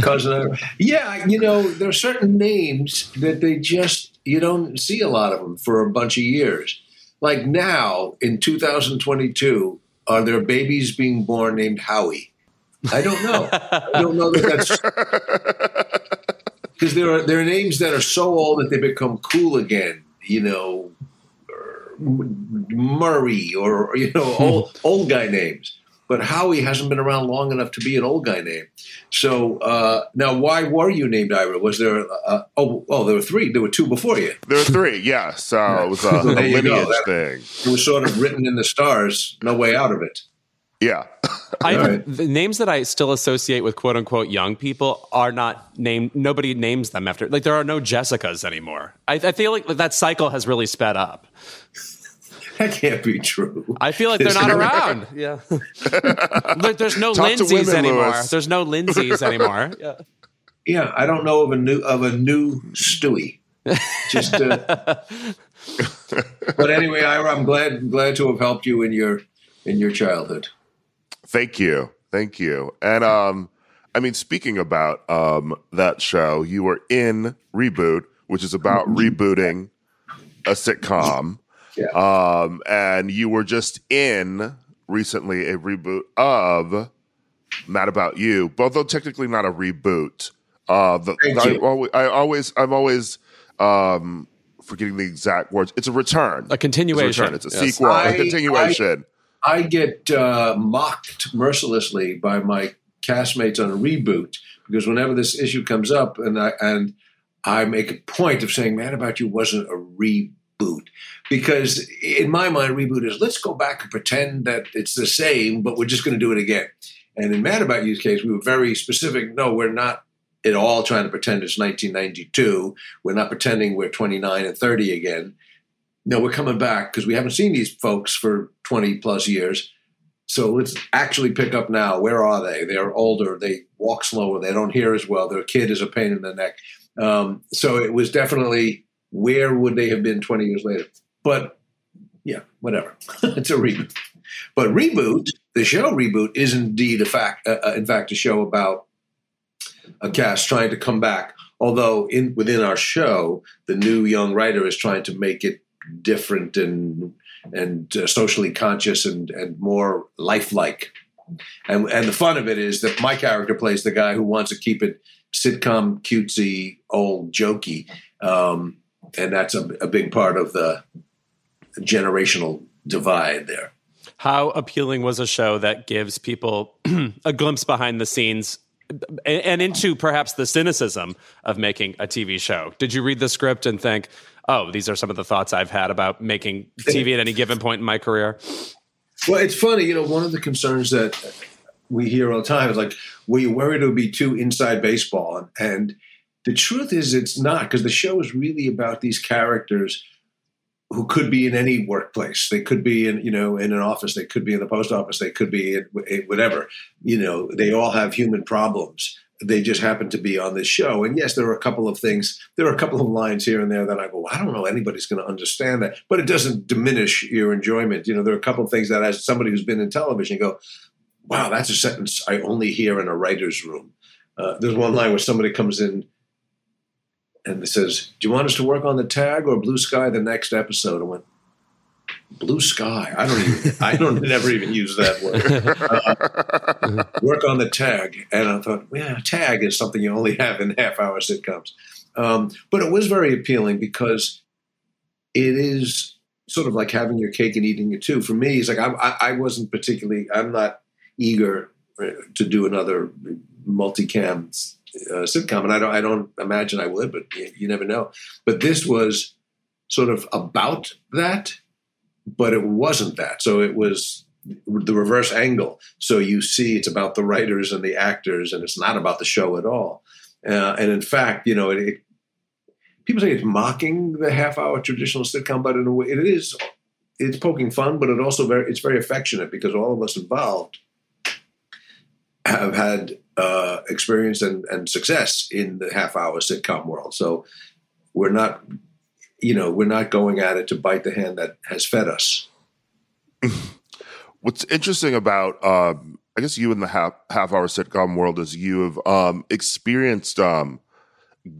Cousin Ira. Yeah, you know, there are certain names that they just, you don't see a lot of them for a bunch of years. Like now, in 2022, are there babies being born named Howie? I don't know. I don't know that that's because there are there are names that are so old that they become cool again. You know, Murray or you know old old guy names. But Howie hasn't been around long enough to be an old guy name. So uh, now, why were you named Ira? Was there? Uh, oh, oh, there were three. There were two before you. There were three, yeah. So it was a, a There you go. lineage That- thing. It was sort of written in the stars. No way out of it. Yeah. I, All right. The names that I still associate with quote unquote young people are not named. Nobody names them after. Like there are no Jessicas anymore. I, I feel like that cycle has really sped up. That can't be true. I feel like they're not around. Yeah. There- there's no Talk Lindsays women, anymore. Louis. There's no Lindsays anymore. Yeah. Yeah, I don't know of a new of a new Stewie. Just, uh, but anyway, Ira, I'm glad glad to have helped you in your in your childhood. Thank you. Thank you. And um I mean speaking about um that show, you were in Reboot, which is about rebooting a sitcom. Yeah. Um and you were just in recently a reboot of Mad About You, but although technically not a reboot. Uh the, Thank I, you. always, I always I'm always um forgetting the exact words. It's a return. A continuation. It's a, return. It's a Yes. sequel, I- a continuation. I get uh, mocked mercilessly by my castmates on a reboot because whenever this issue comes up, and I and I make a point of saying, "Mad About You" wasn't a reboot because in my mind, reboot is let's go back and pretend that it's the same, but we're just going to do it again. And in Mad About You's case, we were very specific. No, we're not at all trying to pretend it's 1992. We're not pretending we're 29 and 30 again. No, we're coming back because we haven't seen these folks for 20 plus years. So let's actually pick up now. Where are they? They're older. They walk slower. They don't hear as well. Their kid is a pain in the neck. Um, so it was definitely where would they have been 20 years later? But yeah, whatever. it's a reboot. But reboot, the show reboot, is indeed a fact. Uh, uh, in fact, a show about a cast trying to come back. Although in within our show, the new young writer is trying to make it different and and uh, socially conscious and and more lifelike. And and the fun of it is that my character plays the guy who wants to keep it sitcom, cutesy, old, jokey, um, and that's a, a big part of the generational divide there. How appealing was a show that gives people a glimpse behind the scenes and into perhaps the cynicism of making a TV show. Did you read the script and think, "Oh, these are some of the thoughts I've had about making TV at any given point in my career"? Well, it's funny, you know, one of the concerns that we hear all the time is like, were you worried it would be too inside baseball? And the truth is, it's not, because the show is really about these characters who could be in any workplace. They could be in, you know, in an office. They could be in the post office. They could be in, in whatever. You know, they all have human problems. They just happen to be on this show. And yes, there are a couple of things. There are a couple of lines here and there that I go, well, I don't know anybody's going to understand that, but it doesn't diminish your enjoyment. You know, there are a couple of things that, as somebody who's been in television, you go, wow, that's a sentence I only hear in a writer's room. Uh, there's one line where somebody comes in and says, "Do you want us to work on the tag or blue sky the next episode?" I went, "Blue sky." I don't even. I don't never even use that word. Uh, work on the tag, and I thought, yeah, tag is something you only have in half-hour sitcoms. Um, but it was very appealing because it is sort of like having your cake and eating it too. For me, it's like I, I, I wasn't particularly. I'm not eager to do another multicam uh, sitcom, and I don't I don't imagine I would, but you, you never know. But this was sort of about that, but it wasn't that. So it was the reverse angle. So you see, it's about the writers and the actors, and it's not about the show at all. Uh, and in fact, you know, it, it, people say it's mocking the half-hour traditional sitcom, but in a way, it is. It's poking fun, but it also very it's very affectionate because all of us involved have had uh, experience and, and success in the half hour sitcom world. So we're not, you know, we're not going at it to bite the hand that has fed us. What's interesting about, um, I guess, you in the half half hour sitcom world is you have um, experienced um,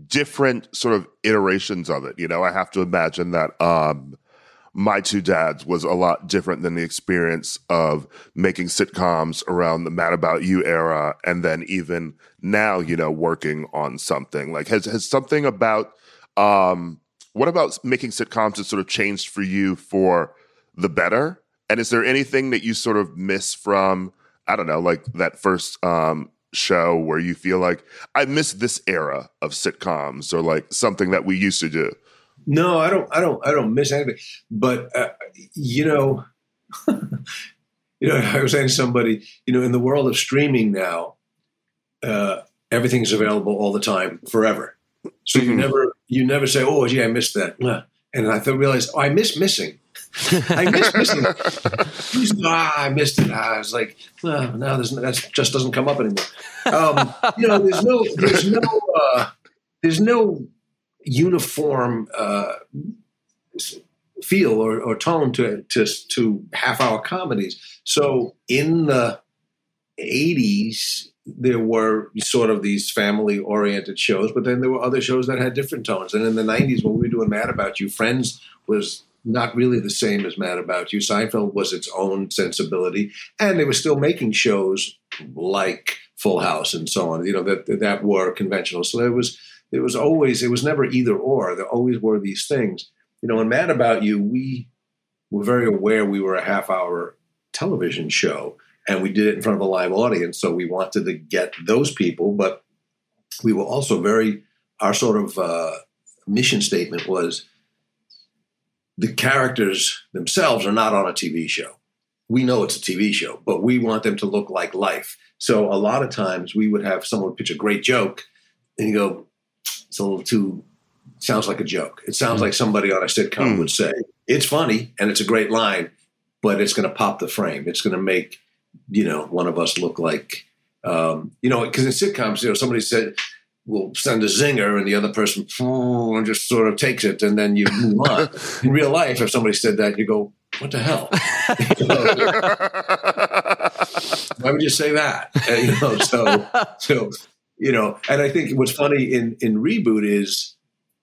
different sort of iterations of it. You know, I have to imagine that um, my two dads was a lot different than the experience of making sitcoms around the Mad About You era and then even now, you know, working on something. Like has has something about um what about making sitcoms has sort of changed for you for the better? And is there anything that you sort of miss from I don't know, like that first um show where you feel like I miss this era of sitcoms or like something that we used to do? No, I don't. I don't. I don't miss anything. But uh, you know, you know, I was saying to somebody, you know, in the world of streaming now, uh, everything's available all the time, forever. So mm-hmm. you never, you never say, "Oh, gee, I missed that," and I thought, realized, oh, I miss missing. I miss missing. ah, I missed it. I was like, well, now there's that just doesn't come up anymore. Um, you know, there's no, there's no, uh, there's no uniform uh, feel or, or, tone to, to, to half hour comedies. So in the 80s, there were sort of these family oriented shows, but then there were other shows that had different tones. And in the 90s, when we were doing Mad About You, Friends was not really the same as Mad About You. Seinfeld was its own sensibility, and they were still making shows like Full House and so on, you know, that, that were conventional. So there was it was always it was never either or. There always were these things. You know, in Mad About You, we were very aware we were a half hour television show and we did it in front of a live audience. So we wanted to get those people, but we were also very our sort of uh, mission statement was the characters themselves are not on a TV show. We know it's a TV show, but we want them to look like life. So a lot of times we would have someone pitch a great joke and you go, it's a little too sounds like a joke. It sounds like somebody on a sitcom mm. would say. It's funny and it's a great line, but it's going to pop the frame. It's going to make you know one of us look like um, you know because in sitcoms you know somebody said will send a zinger and the other person just sort of takes it and then you move on. in real life, if somebody said that, you go, "What the hell?" Why would you say that? And, you know, so so you know, and I think what's funny in in reboot is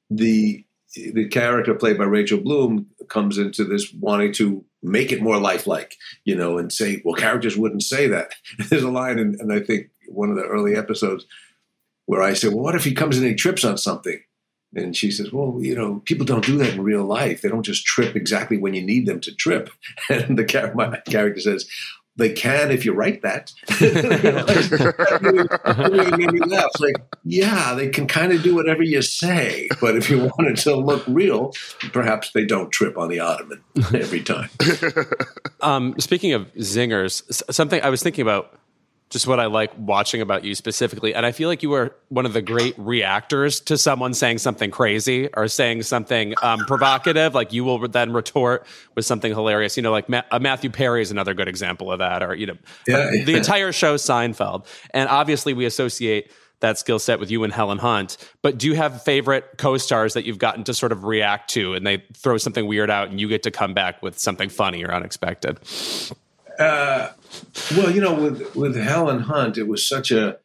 the the character played by Rachel Bloom comes into this wanting to make it more lifelike, you know, and say, well, characters wouldn't say that. There's a line, in, and I think one of the early episodes where I say, well, what if he comes in and he trips on something? And she says, well, you know, people don't do that in real life. They don't just trip exactly when you need them to trip. And the my character says, they can if you write that. that really made me laugh. Like, yeah, they can kind of do whatever you say, but if you want it to look real, perhaps they don't trip on the ottoman every time. Um, speaking of zingers, something I was thinking about just what I like watching about you specifically. And I feel like you are one of the great reactors to someone saying something crazy or saying something um, provocative. Like you will then retort with something hilarious. You know, like Ma- uh, Matthew Perry is another good example of that. Or, you know, Yeah. the entire show Seinfeld. And obviously we associate that skill set with you and Helen Hunt. But do you have favorite co-stars that you've gotten to sort of react to and they throw something weird out and you get to come back with something funny or unexpected? Well, you know, with with Helen Hunt, it was such a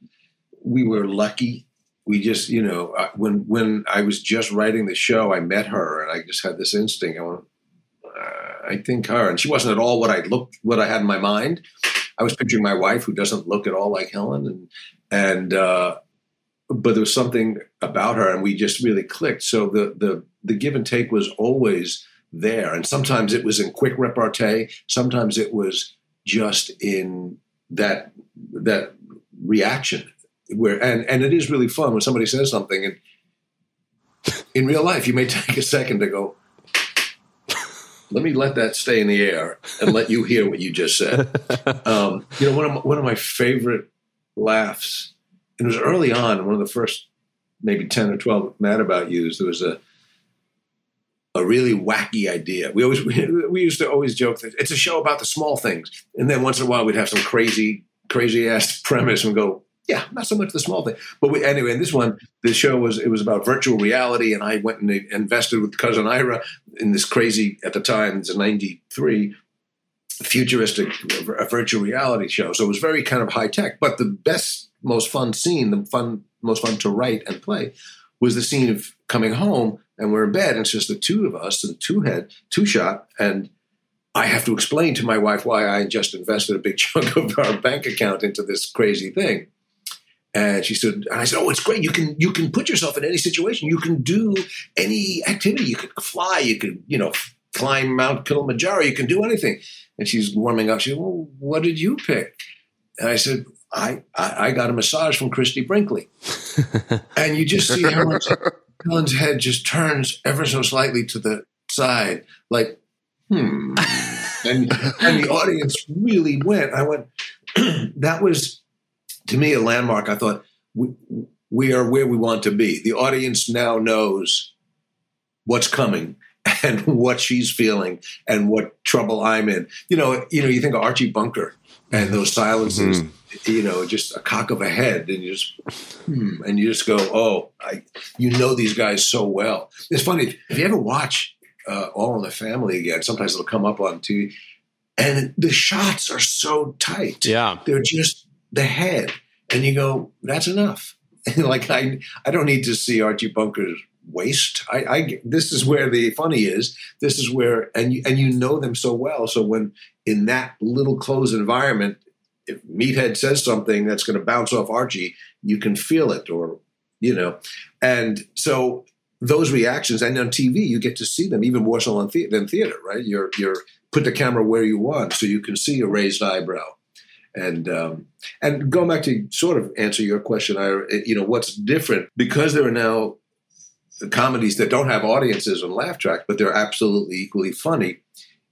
we were lucky. We just, you know, uh, when when I was just writing the show, I met her, and I just had this instinct. I went, uh, I think her, and she wasn't at all what I looked, what I had in my mind. I was picturing my wife, who doesn't look at all like Helen, and and uh, but there was something about her, and we just really clicked. So the the the give and take was always there, and sometimes it was in quick repartee, sometimes it was just in that that reaction where and and it is really fun when somebody says something and in real life you may take a second to go let me let that stay in the air and let you hear what you just said. Um, you know one of my, one of my favorite laughs and it was early on one of the first maybe 10 or 12 mad about yous there was a a really wacky idea. We always we, we used to always joke that it's a show about the small things, and then once in a while we'd have some crazy crazy ass premise and go, yeah, not so much the small thing. But we, anyway, in this one, the show was it was about virtual reality, and I went and invested with cousin Ira in this crazy at the time, it's a '93 futuristic virtual reality show. So it was very kind of high tech. But the best, most fun scene, the fun, most fun to write and play, was the scene of coming home and we're in bed and it's just the two of us and two head, two shot, and I have to explain to my wife why I just invested a big chunk of our bank account into this crazy thing. And she said, and I said, "Oh, it's great. You can you can put yourself in any situation. You can do any activity. You could fly. You could you know climb Mount Kilimanjaro. You can do anything." And she's warming up. She said, "Well, what did you pick?" And I said, "I I, I got a massage from Christie Brinkley." and you just see Helen's, Helen's head just turns ever so slightly to the side, like hmm. And and the audience really went. I went. that was to me a landmark. I thought we, we are where we want to be. The audience now knows what's coming and what she's feeling and what trouble I'm in. You know, you know, you think of Archie Bunker and those silences. You know, just a cock of a head, and you just hmm, and you just go, oh, I, you know these guys so well. It's funny if you ever watch uh, All in the Family again. Sometimes it'll come up on TV, and the shots are so tight. Yeah. they're just the head, and you go, that's enough. like I, I don't need to see Archie Bunker's waist. I, I, this is where the funny is. This is where, and you, and you know them so well. So when in that little closed environment, if Meathead says something that's going to bounce off Archie, you can feel it, or you know, and so those reactions, and on TV, you get to see them even more so than theater, right? You're you're put the camera where you want, so you can see a raised eyebrow. And um, and going back to sort of answer your question, I you know what's different because there are now comedies that don't have audiences and laugh tracks, but they're absolutely equally funny.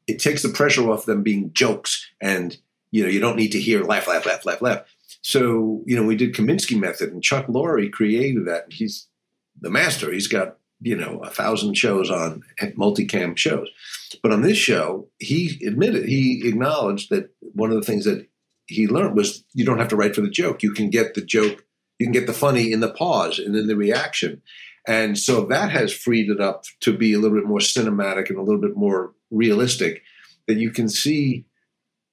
It takes the pressure off them being jokes, and you know you don't need to hear laugh, laugh, laugh, laugh, laugh. So you know we did Kominsky Method, and Chuck Lorre created that. He's the master. He's got you know a thousand shows on multicam shows, but on this show, he admitted he acknowledged that one of the things that he learned was you don't have to write for the joke. You can get the joke, you can get the funny in the pause and in the reaction. And so that has freed it up to be a little bit more cinematic and a little bit more realistic that you can see,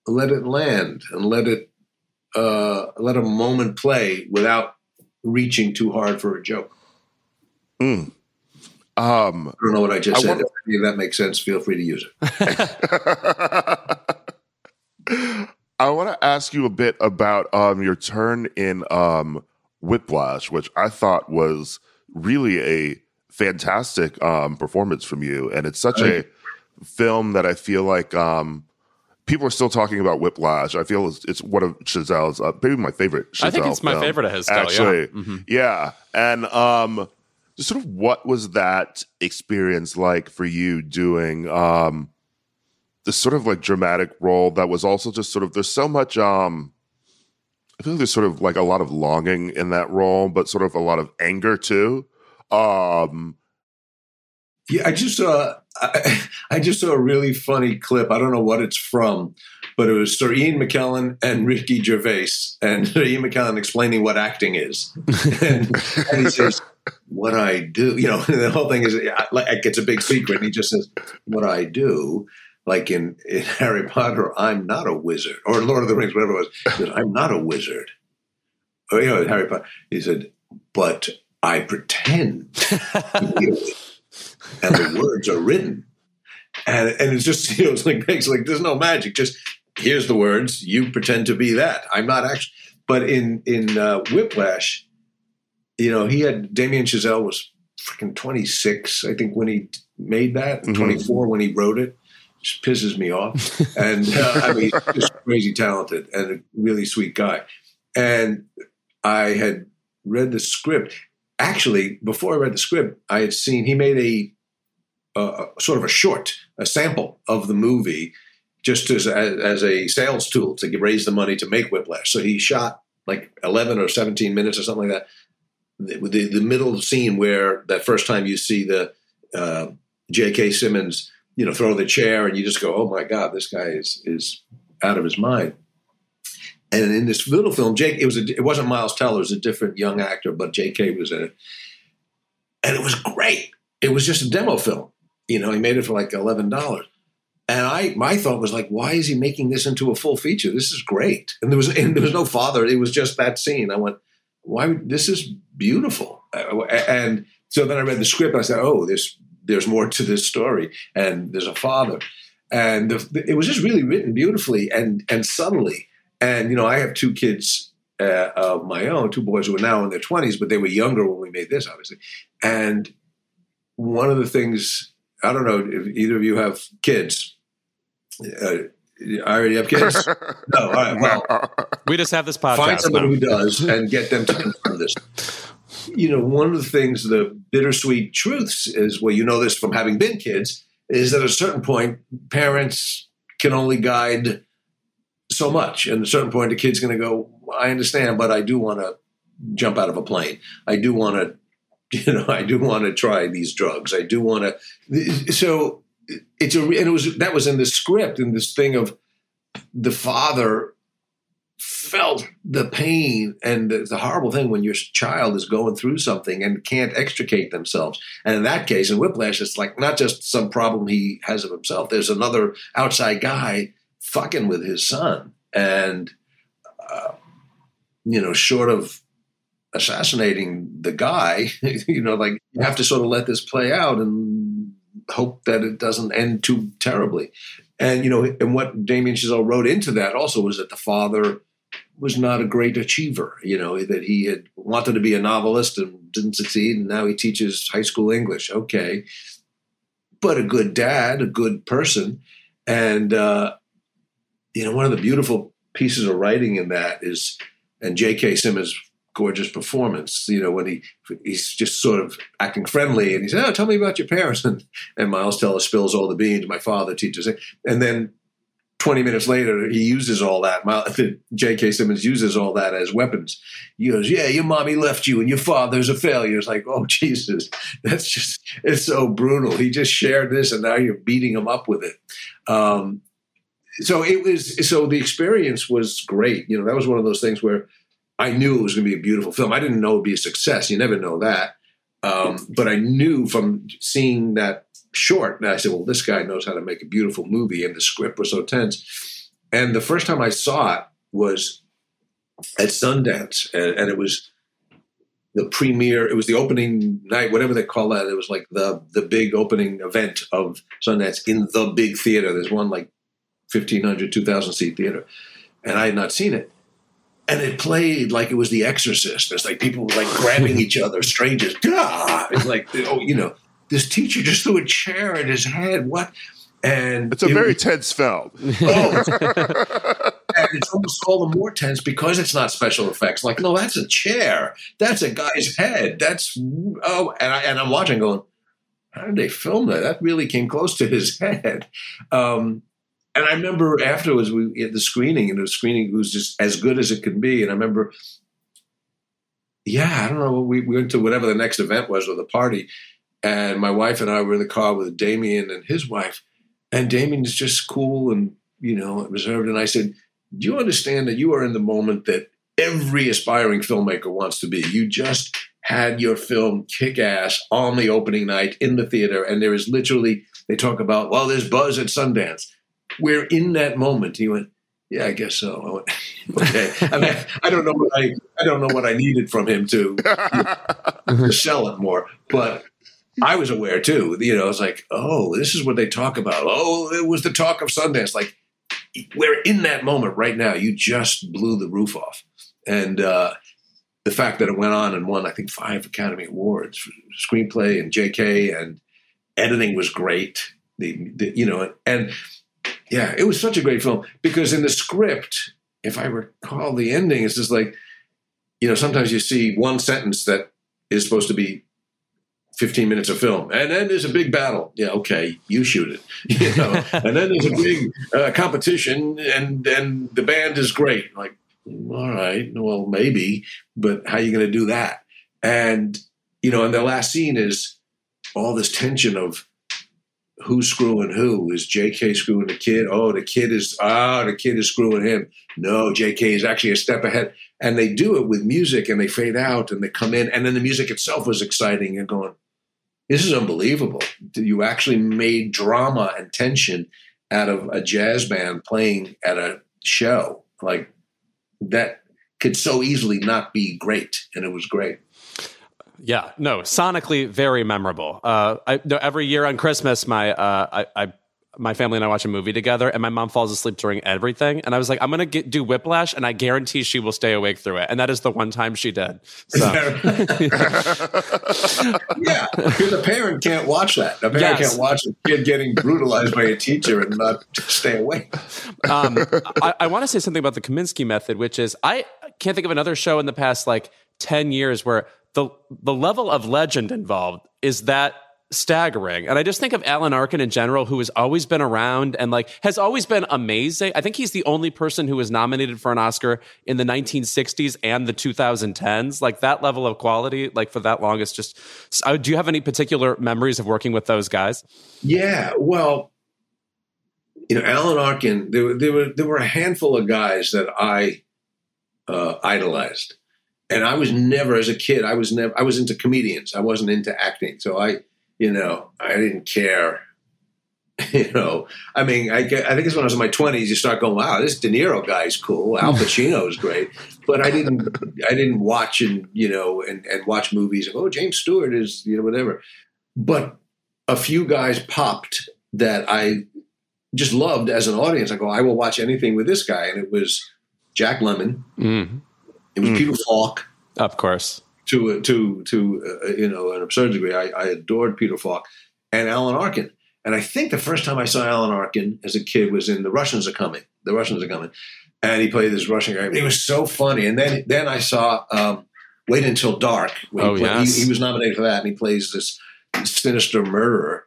let it land and let it, uh, let a moment play without reaching too hard for a joke. Um, I don't know what I just I said. wonder- if any of that makes sense, feel free to use it. I want to ask you a bit about um, your turn in um, Whiplash, which I thought was really a fantastic um, performance from you, and it's such a film that I feel like um, people are still talking about Whiplash. I feel it's, it's one of Chazelle's, uh, maybe my favorite. Chazelle I think it's my film, favorite of his. Still, actually. yeah. Mhm. Yeah, and um, just sort of what was that experience like for you doing um, this sort of like dramatic role that was also just sort of there's so much um. I feel like there's sort of like a lot of longing in that role, but sort of a lot of anger too. Um, Yeah, I just saw I, I just saw a really funny clip. I don't know what it's from, but it was Sir Ian McKellen and Ricky Gervais, and Sir Ian McKellen explaining what acting is, and, and he says, "What I do," you know, the whole thing is like it's a big secret. And he just says, "What I do." Like in, in Harry Potter, I'm not a wizard, or Lord of the Rings, whatever it was. I'm not a wizard. Or, you know, Harry Potter. He said, but I pretend to be a wizard and the words are written. And and it's just you know it's like it's like there's no magic. Just here's the words. You pretend to be that. I'm not actually. But in in uh, Whiplash, you know, he had Damien Chazelle was freaking 26, I think, when he made that. Mhm. 24 when he wrote it. Just pisses me off. And uh, I mean, just crazy talented and a really sweet guy. And I had read the script. Actually, before I read the script, I had seen he made a, sort of a short, a sample of the movie, just as, as a sales tool to raise the money to make Whiplash. So he shot like eleven or seventeen minutes or something like that. The, the, the middle scene where that first time you see the uh, J.K. Simmons, you know, throw the chair, and you just go, "Oh my God, this guy is is out of his mind." And in this little film, Jake, it was a, it wasn't Miles Teller, it was a different young actor, but J.K. was in it, and it was great. It was just a demo film. You know, he made it for like eleven dollars, and I my thought was like, why is he making this into a full feature? This is great. And there was and there was no father. It was just that scene. I went, why? This is beautiful. Uh, And so then I read the script. I said, oh, there's there's more to this story, and there's a father, and the, it was just really written beautifully and and subtly. And you know, I have two kids uh, of my own, two boys who are now in their twenties, but they were younger when we made this, obviously. And one of the things I don't know if either of you have kids. Uh, I already have kids. no, all right. Well, We just have this find podcast somebody now. who does and get them to confirm this. You know, one of the things, the bittersweet truths is, well, you know this from having been kids, is that at a certain point, parents can only guide so much. And at a certain point, the kid's going to go, I understand, but I do want to jump out of a plane. I do want to, you know, I do want to try these drugs. I do want to. So it's a, and it was, that was in the script, in this thing of the father felt the pain and the, the horrible thing when your child is going through something and can't extricate themselves. And in that case, in Whiplash, it's like not just some problem he has of himself. There's another outside guy fucking with his son, and uh, you know, short of assassinating the guy, you know, like you have to sort of let this play out and hope that it doesn't end too terribly. And you know, and what Damien Chazelle wrote into that also was that the father was not a great achiever. You know, that he had wanted to be a novelist and didn't succeed, and now he teaches high school English. Okay, but a good dad, a good person, and uh, you know, one of the beautiful pieces of writing in that is, and J.K. Simmons' gorgeous performance. You know, when he he's just sort of acting friendly, and he says, "Oh, tell me about your parents," and and Miles Teller spills all the beans. My father teaches it, and then 20 minutes later, he uses all that. J.K. Simmons uses all that as weapons. He goes, Yeah, your mommy left you and your father's a failure. It's like, Oh, Jesus. That's just, it's so brutal. He just shared this and now you're beating him up with it. Um, so it was, so the experience was great. You know, that was one of those things where I knew it was going to be a beautiful film. I didn't know it'd be a success. You never know that. Um, but I knew from seeing that short, and I said, "Well, this guy knows how to make a beautiful movie," and the script was so tense. And the first time I saw it was at Sundance, and, and it was the premiere. It was the opening night, whatever they call that. It was like the the big opening event of Sundance in the big theater. There's one like 1,500, 2,000 seat theater, and I had not seen it and it played like it was The Exorcist. There's like people like grabbing each other, strangers. Gah! It's like, oh, you know, this teacher just threw a chair at his head. What? And It's a it very was- tense film. Oh. and it's almost all the more tense because it's not special effects. Like, no, that's a chair. That's a guy's head. That's oh, and I and I'm watching, going, how did they film that? That really came close to his head. Um, and I remember afterwards, we had the screening, and the screening was just as good as it could be. And I remember, yeah, I don't know, we, we went to whatever the next event was or the party, and my wife and I were in the car with Damien and his wife, and Damien's just cool and you know reserved. And I said, "Do you understand that you are in the moment that every aspiring filmmaker wants to be? You just had your film kick ass on the opening night in the theater, and there is literally they talk about well, there's buzz at Sundance. We're in that moment." He went. Yeah, I guess so. I went, okay, I, mean, I don't know what I I don't know what I needed from him to, to sell it more, but I was aware too. You know, it's like, oh, this is what they talk about. Oh, it was the talk of Sundance. Like, we're in that moment right now. You just blew the roof off, and uh, the fact that it went on and won, I think, five Academy Awards for screenplay and J.K. and editing was great. The, the you know, and yeah, it was such a great film because in the script, if I recall the ending, it's just like, you know, sometimes you see one sentence that is supposed to be 15 minutes of film. And then there's a big battle. Yeah, okay, you shoot it. You know, and then there's a big uh, competition and and the band is great. Like, all right, well, maybe, but how are you going to do that? And, you know, and the last scene is all this tension of who's screwing who. Is JK screwing the kid? Oh, the kid is, ah, the kid is screwing him. No, JK is actually a step ahead. And they do it with music and they fade out and they come in. And then the music itself was exciting and going, this is unbelievable. You actually made drama and tension out of a jazz band playing at a show. Like that could so easily not be great. And it was great. Yeah, no, sonically very memorable. Uh, I, no, every year on Christmas, my uh, I, I my family and I watch a movie together, and my mom falls asleep during everything. And I was like, I'm gonna get, do Whiplash, and I guarantee she will stay awake through it. And that is the one time she did. So yeah, because a parent can't watch that. A parent Yes. can't watch a kid getting brutalized by a teacher and not stay awake. um, I, I want to say something about the Kominsky method, which is I can't think of another show in the past like ten years where the the level of legend involved is that staggering. And I just think of Alan Arkin in general, who has always been around and like has always been amazing. I think he's the only person who was nominated for an Oscar in the 1960s and the 2010s. Like that level of quality, like for that long, is just. So, do you have any particular memories of working with those guys? Yeah, well, you know, Alan Arkin. There were there were there were a handful of guys that I uh, idolized, and I was never as a kid. I was never. I was into comedians. I wasn't into acting. So I, you know, I didn't care. You know, I mean, I, I think it's when I was in my twenties you start going, "Wow, this De Niro guy's cool. Al Pacino is great," but I didn't, I didn't watch and you know, and, and watch movies. And, oh, James Stewart is you know whatever. But a few guys popped that I just loved as an audience. I go, I will watch anything with this guy, and it was Jack Lemmon. Mm, It was Peter Falk of course. to to to uh, you know an absurd degree. I, I adored Peter Falk and Alan Arkin. And I think the first time I saw Alan Arkin as a kid was in The Russians Are Coming. The Russians Are Coming, and he played this Russian guy. He was so funny. And then then I saw um, Wait Until Dark. Oh, he, played- yes. he, he was nominated for that, and he plays this sinister murderer.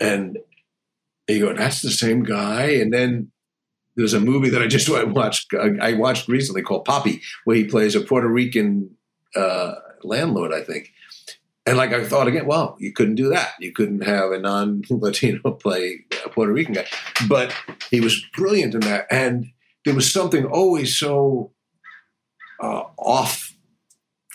And you go, that's the same guy. And then there's a movie that I just watched. I watched recently called Popi, where he plays a Puerto Rican uh, landlord, I think. And like I thought again, well, you couldn't do that. You couldn't have a non-Latino play a Puerto Rican guy, but he was brilliant in that. And there was something always so uh, off,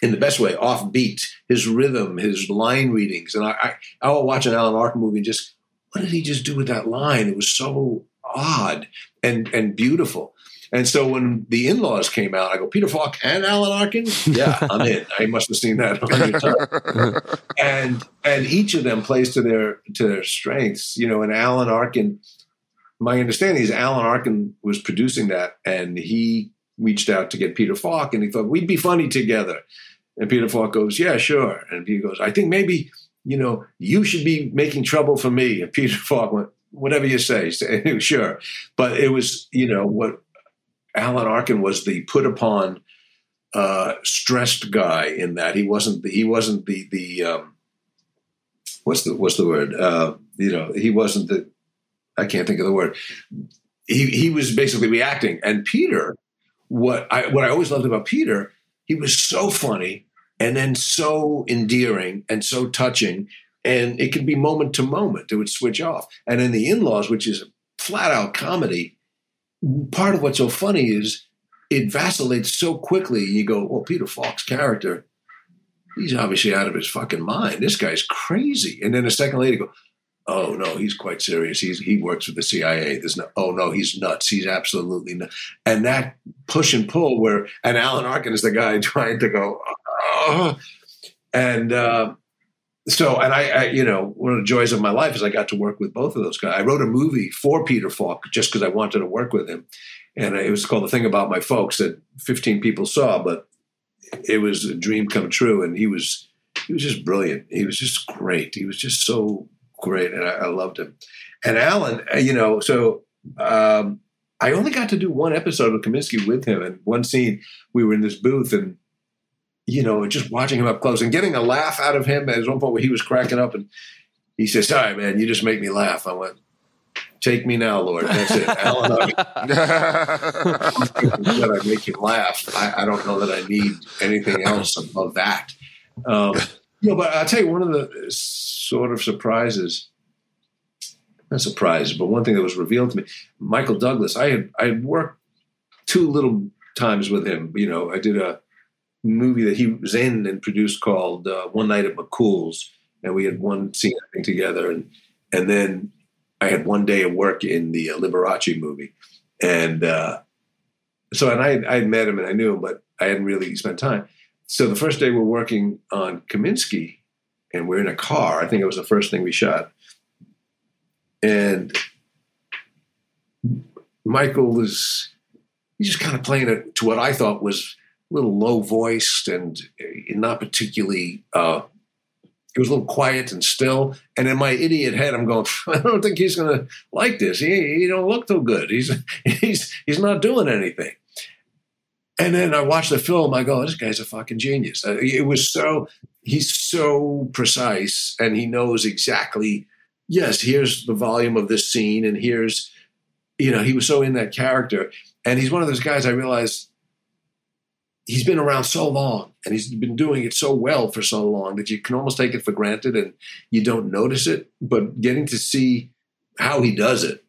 in the best way, offbeat. His rhythm, his line readings, and I, I, I will watch an Alan Arkin movie and just, what did he just do with that line? It was so odd and and beautiful. And so when the in-laws came out, I go, Peter Falk and Alan Arkin? Yeah, I'm in. I must have seen that a hundred times. and and each of them plays to their to their strengths. You know, and Alan Arkin, my understanding is Alan Arkin was producing that and he reached out to get Peter Falk and he thought we'd be funny together. And Peter Falk goes, Yeah, sure. And Peter goes, I think maybe, you know, you should be making trouble for me. And Peter Falk went, whatever you say, sure. But it was, you know, what Alan Arkin was the put upon, uh, stressed guy in that. He wasn't the, he wasn't the the um, what's the what's the word? Uh, you know he wasn't the I can't think of the word. He he was basically reacting. And Peter what I what I always loved about Peter he was so funny and then so endearing and so touching and it could be moment to moment it would switch off and in the in-laws which is a flat out comedy part of what's so funny is it vacillates so quickly. You go, well, Peter Falk's character, he's obviously out of his fucking mind. This guy's crazy. And then a second later, go, oh no, he's quite serious. He's he works with the CIA. There's no, oh no, he's nuts. He's absolutely nuts. And that push and pull where, and Alan Arkin is the guy trying to go, oh. and uh, so, and I, I, you know, one of the joys of my life is I got to work with both of those guys. I wrote a movie for Peter Falk just because I wanted to work with him and it was called "The Thing About My Folks" that 15 people saw, but it was a dream come true. And he was he was just brilliant. He was just great. He was just so great, and I, I loved him. And Alan, uh, you know, so um, I only got to do one episode of Kominsky with him, and one scene we were in this booth and. You know, just watching him up close and getting a laugh out of him. At one point where he was cracking up, and he says, "Sorry, man, you just make me laugh." I went, Take me now, Lord. That's it. Alan, that I make you laugh. I, I, don't know that I need anything else above that. Um, you know, but I'll tell you one of the sort of surprises, not surprises, but one thing that was revealed to me, Michael Douglas, I had, I had worked two little times with him. You know, I did a movie that he was in and produced called uh, One Night at McCool's, and we had one scene together. And, and then I had one day of work in the uh, Liberace movie, and uh, so and I I had met him and I knew him, but I hadn't really spent time. So the first day we're working on Kominsky, and we're in a car. I think it was the first thing we shot, and Michael was he's just kind of playing it to what I thought was little low voiced and uh, not particularly uh, he was a little quiet and still. And in my idiot head, I'm going, I don't think he's going to like this. He, he don't look too good. He's he's he's not doing anything. And then I watch the film. I go, this guy's a fucking genius. Uh, it was so he's so precise, and he knows exactly. Yes, here's the volume of this scene, and here's, you know, he was so in that character. And he's one of those guys. I realized he's been around so long and he's been doing it so well for so long that you can almost take it for granted and you don't notice it. But getting to see how he does it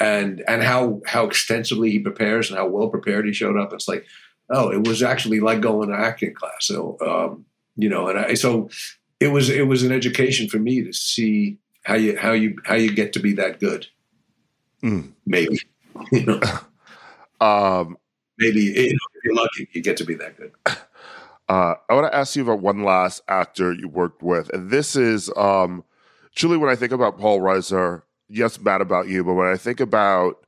and and how how extensively he prepares and how well prepared he showed up, it's like, oh, it was actually like going to acting class. So um, you know, and I so it was it was an education for me to see how you how you how you get to be that good. Mm. Maybe. You know? um maybe you know, if you're lucky, you get to be that good. Uh, I want to ask you about one last actor you worked with, and this is um, truly when I think about Paul Reiser. Yes, Mad About You, but when I think about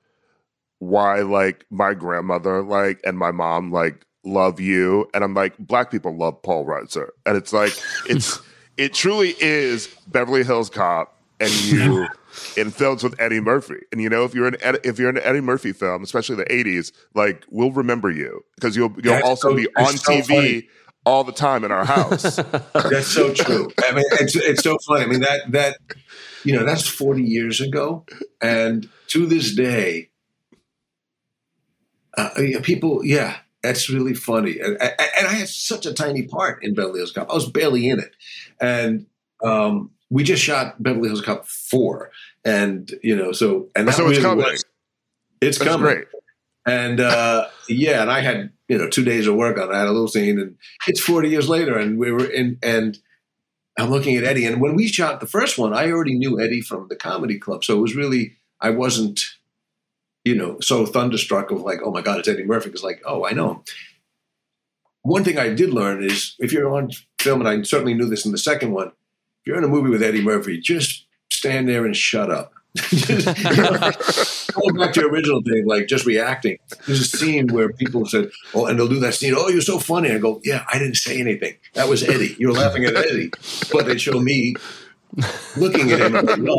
why, like my grandmother, like and my mom, like love you, and I'm like, black people love Paul Reiser, and it's like it's it truly is Beverly Hills Cop, and you in films with Eddie Murphy. And you know, if you're an if you're an Eddie Murphy film, especially the '80s, like we'll remember you because you'll you'll that's also so, be on so TV. Funny. All the time in our house. that's so true. I mean, it's it's so funny. I mean that that you know that's forty years ago, and to this day, uh, people, yeah, that's really funny. And, and, I had such a tiny part in Beverly Hills Cop. I was barely in it, and um, we just shot Beverly Hills Cop four, and you know, so and that so it's coming. Was, it's That's coming. Great. And uh, yeah, and I had you know two days of work on. It. I had a little scene, and it's forty years later, and we were in. And I'm looking at Eddie, and when we shot the first one, I already knew Eddie from the comedy club, so it was really I wasn't, you know, so thunderstruck of like, oh my god, it's Eddie Murphy. It's like, oh, I know him. One thing I did learn is if you're on film, and I certainly knew this in the second one, if you're in a movie with Eddie Murphy, just stand there and shut up. going back to your original thing, like just reacting. There's a scene where people said, "Oh," and they'll do that scene. Oh, you're so funny. I go, "Yeah, I didn't say anything. That was Eddie. You're laughing at Eddie." But they show me looking at him. Like, no,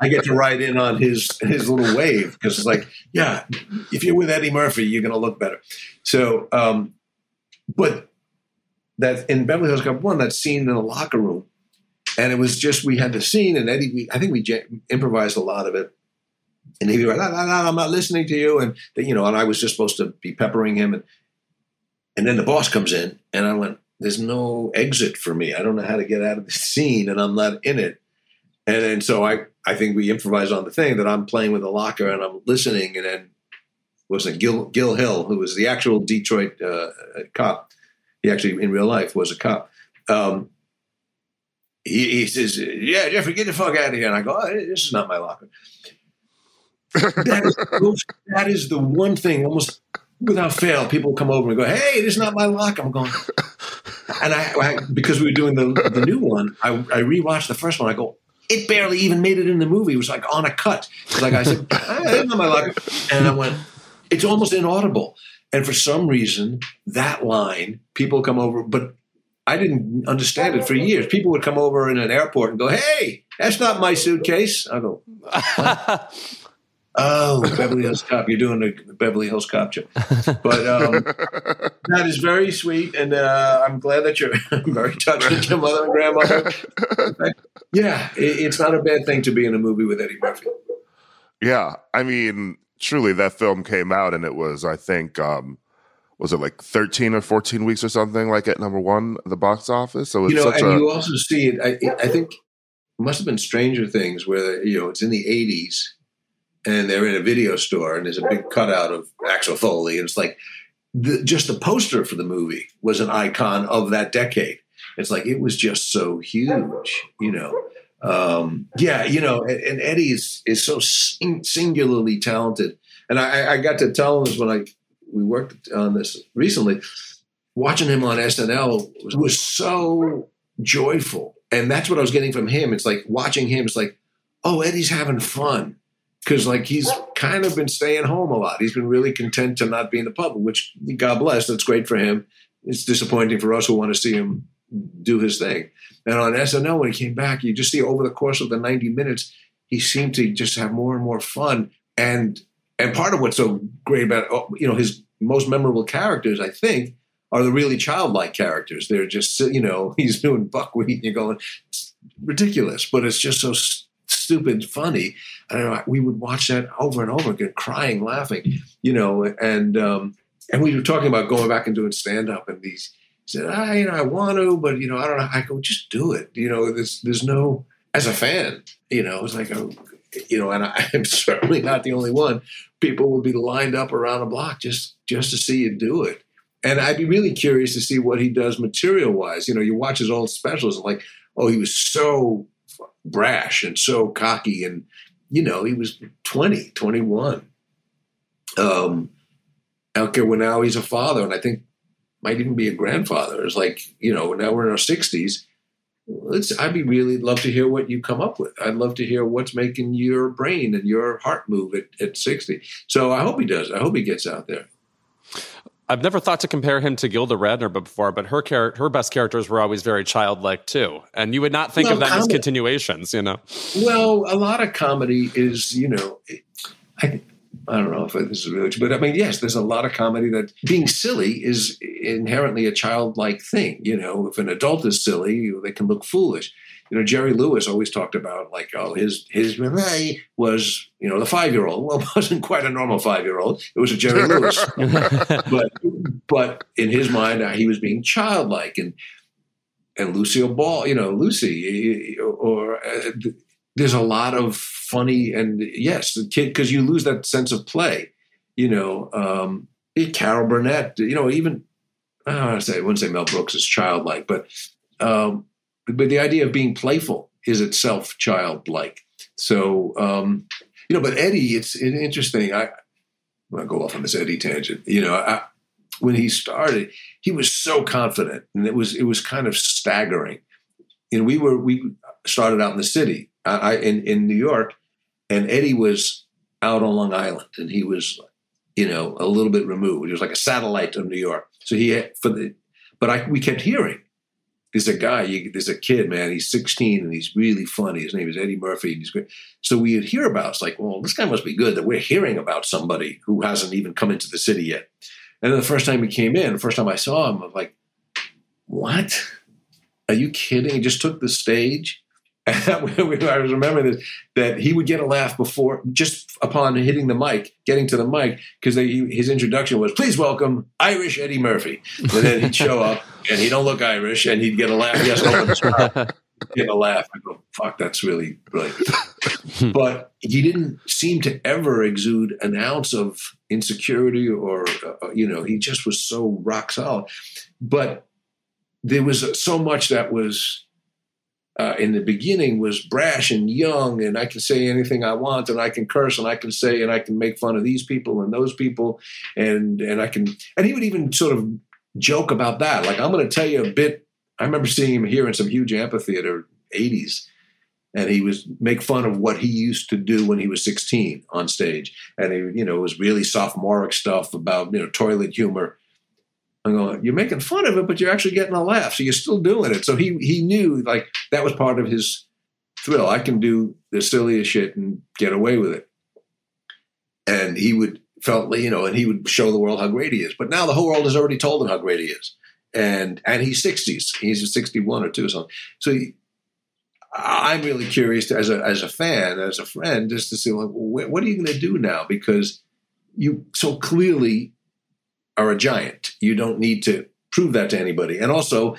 I get to ride in on his his little wave because it's like, yeah, if you're with Eddie Murphy, you're going to look better. So, um, but that in Beverly Hills Cop One, that scene in the locker room, and it was just we had the scene, and Eddie, we, I think we j- improvised a lot of it, and he'd be like, I'm not listening to you, and you know, and I was just supposed to be peppering him, and and then the boss comes in, and I went, there's no exit for me. I don't know how to get out of the scene, and I'm not in it. And then so I, I think we improvised on the thing that I'm playing with a locker and I'm listening, and then wasn't Gil Gil Hill, who was the actual Detroit uh, cop. He actually in real life was a cop. Um, he, he, says, "Yeah, Jeffrey, get the fuck out of here." And I go, oh, "This is not my locker." that, is, that is the one thing, almost without fail, people come over and go, "Hey, this is not my locker." I'm going, and I, I because we were doing the the new one, I, I rewatched the first one. I go, it barely even made it in the movie. It was like on a cut. Like I said, ah, I not my locker, and I went, it's almost inaudible. And for some reason, that line, people come over, but I didn't understand it for years. People would come over in an airport and go, "Hey, that's not my suitcase." I go, "Oh, Beverly Hills Cop, you're doing the Beverly Hills Cop show." But um, that is very sweet, and uh, I'm glad that you're very touched with your mother and grandmother. yeah, it, it's not a bad thing to be in a movie with Eddie Murphy. Yeah, I mean, truly, that film came out, and it was, I think. Um, was it like 13 or 14 weeks or something like at number one the box office? So you know and a, you also see it I, I, think it must have been stranger things where you know it's in the 80s and they're in a video store and there's a big cutout of axel foley and it's like the, just the poster for the movie was an icon of that decade. It's like it was just so huge you know? Um, yeah you know and, and eddie is, is so sing- singularly talented. And I, I got to tell him this when i we worked on this recently. Watching him on SNL was, was so joyful, and that's what I was getting from him. It's like watching him. It's like, oh, Eddie's having fun because like he's kind of been staying home a lot. He's been really content to not be in the public, which God bless. That's great for him. It's disappointing for us who want to see him do his thing. And on SNL, when he came back, you just see over the course of the 90 minutes, he seemed to just have more and more fun. And and part of what's so great about oh, you know his most memorable characters, I think, are the really childlike characters. They're just you know he's doing buckwheat, and you're going it's ridiculous, but it's just so st- stupid funny. And we would watch that over and over again, crying, laughing, you know, and um, and we were talking about going back and doing stand up, and these said, I you know I want to, but you know I don't know. I go just do it. You know, there's there's no as a fan, you know, it's like a, you know, and I, am certainly not the only one people would be lined up around a block just just to see you do it. And I'd be really curious to see what he does material wise. You know, you watch his old specials and like, oh, he was so brash and so cocky and you know, he was 20, 21. Um okay, well now he's a father and I think might even be a grandfather. It's like, you know, now we're in our sixties let's I'd be really love to hear what you come up with. I'd love to hear what's making your brain and your heart move at, at 60. So I hope he does. I hope he gets out there. I've never thought to compare him to Gilda Radner before, but her char- her best characters were always very childlike too, and you would not think well, of them com- as continuations, you know. Well, a lot of comedy is, you know, I, I don't know if this is really true, but I mean, yes, there's a lot of comedy that being silly is inherently a childlike thing. You know, if an adult is silly, they can look foolish. You know, Jerry Lewis always talked about like, oh, his his was, you know, the five year old. Well, it wasn't quite a normal five year old. It was a Jerry Lewis, but but in his mind, uh, he was being childlike and and Lucille Ball, you know, Lucy, or uh, there's a lot of funny and yes, the kid because you lose that sense of play. You know, um, Carol Burnett. You know, even I don't want to say I wouldn't say Mel Brooks is childlike, but um, but the idea of being playful is itself childlike. So um, you know, but Eddie, it's, interesting. I gonna go off on this Eddie tangent. You know, I, when he started, he was so confident, and it was it was kind of staggering. And we were we started out in the city, I, in in New York, and Eddie was out on Long Island, and he was, you know, a little bit removed. He was like a satellite of New York. So he had, for the, but I we kept hearing, there's a guy, you, there's a kid, man. He's 16 and he's really funny. His name is Eddie Murphy. And he's great. So we would hear about. It's like, well, this guy must be good that we're hearing about somebody who hasn't even come into the city yet. And then the first time he came in, the first time I saw him, I'm like, what? Are you kidding? He just took the stage. I remember this, that he would get a laugh before, just upon hitting the mic, getting to the mic, because his introduction was, "Please welcome Irish Eddie Murphy." And then he'd show up, and he don't look Irish, and he'd get a laugh. Yes, get a laugh. I go, "Fuck, that's really brilliant." but he didn't seem to ever exude an ounce of insecurity, or uh, you know, he just was so rock solid. But there was so much that was uh, in the beginning was brash and young, and I can say anything I want, and I can curse, and I can say, and I can make fun of these people and those people, and and I can, and he would even sort of joke about that. Like I'm going to tell you a bit. I remember seeing him here in some huge amphitheater, '80s, and he was make fun of what he used to do when he was 16 on stage, and he, you know, it was really sophomoric stuff about you know toilet humor I'm going, you're making fun of it, but you're actually getting a laugh. So you're still doing it. So he he knew like that was part of his thrill. I can do the silliest shit and get away with it. And he would felt you know, and he would show the world how great he is. But now the whole world has already told him how great he is. And and he's 60s. He's 61 or two or something. So he, I'm really curious to, as a as a fan, as a friend, just to see like, what are you going to do now? Because you so clearly are a giant. You don't need to prove that to anybody. And also,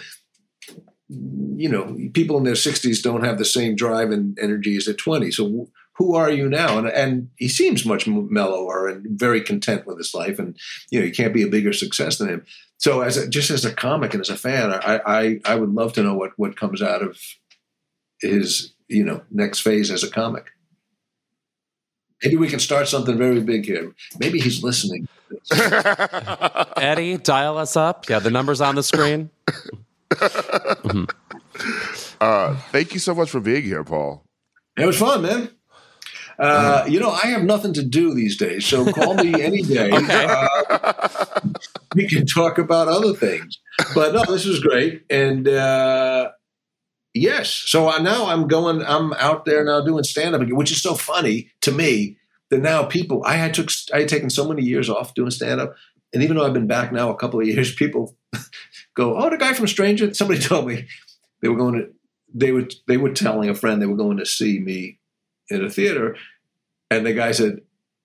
you know, people in their 60s don't have the same drive and energy as at 20. So who are you now? And, and he seems much mellower and very content with his life. And, you know, you can't be a bigger success than him. So as a, just as a comic and as a fan, I, I, I would love to know what, what comes out of his, you know, next phase as a comic. Maybe we can start something very big here. Maybe he's listening. Eddie, dial us up. Yeah, the number's on the screen. mm-hmm. uh, thank you so much for being here, Paul. It was fun, man. Uh, you know, I have nothing to do these days, so call me any day. okay. Uh, we can talk about other things. But no, this was great, and uh, yes. So I, now I'm going. I'm out there now doing stand up again, which is so funny to me that now people I had took I had taken so many years off doing stand up, and even though I've been back now a couple of years, people go, "Oh, the guy from Stranger." Somebody told me they were going to they were they were telling a friend they were going to see me in a theater, and the guy said,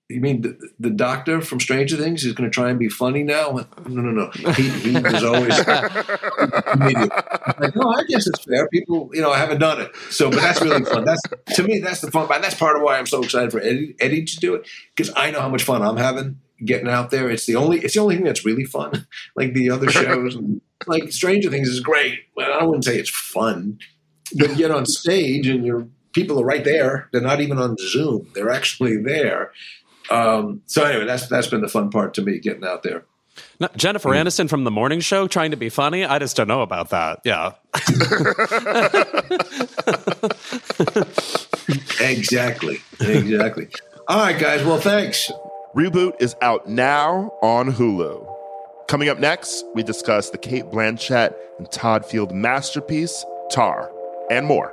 you mean the, the, doctor from Stranger Things is going to try and be funny now? No, no, no. He, he was always like, no, I guess it's fair. People, you know, I haven't done it, so but that's really fun. That's to me, that's the fun. That's part of why I'm so excited for Eddie, Eddie to do it because I know how much fun I'm having getting out there. It's the only, it's the only thing that's really fun. like the other shows, like Stranger Things is great. Well, I wouldn't say it's fun, but you get on stage and you're people are right there. They're not even on Zoom. They're actually there. Um, so anyway, that's that's been the fun part to me getting out there. Now, Jennifer mm. Aniston from the morning show trying to be funny. I just don't know about that. Yeah. exactly. Exactly. All right, guys. Well, thanks. Reboot is out now on Hulu. Coming up next, we discuss the Cate Blanchett and Todd Field masterpiece, Tar, and more.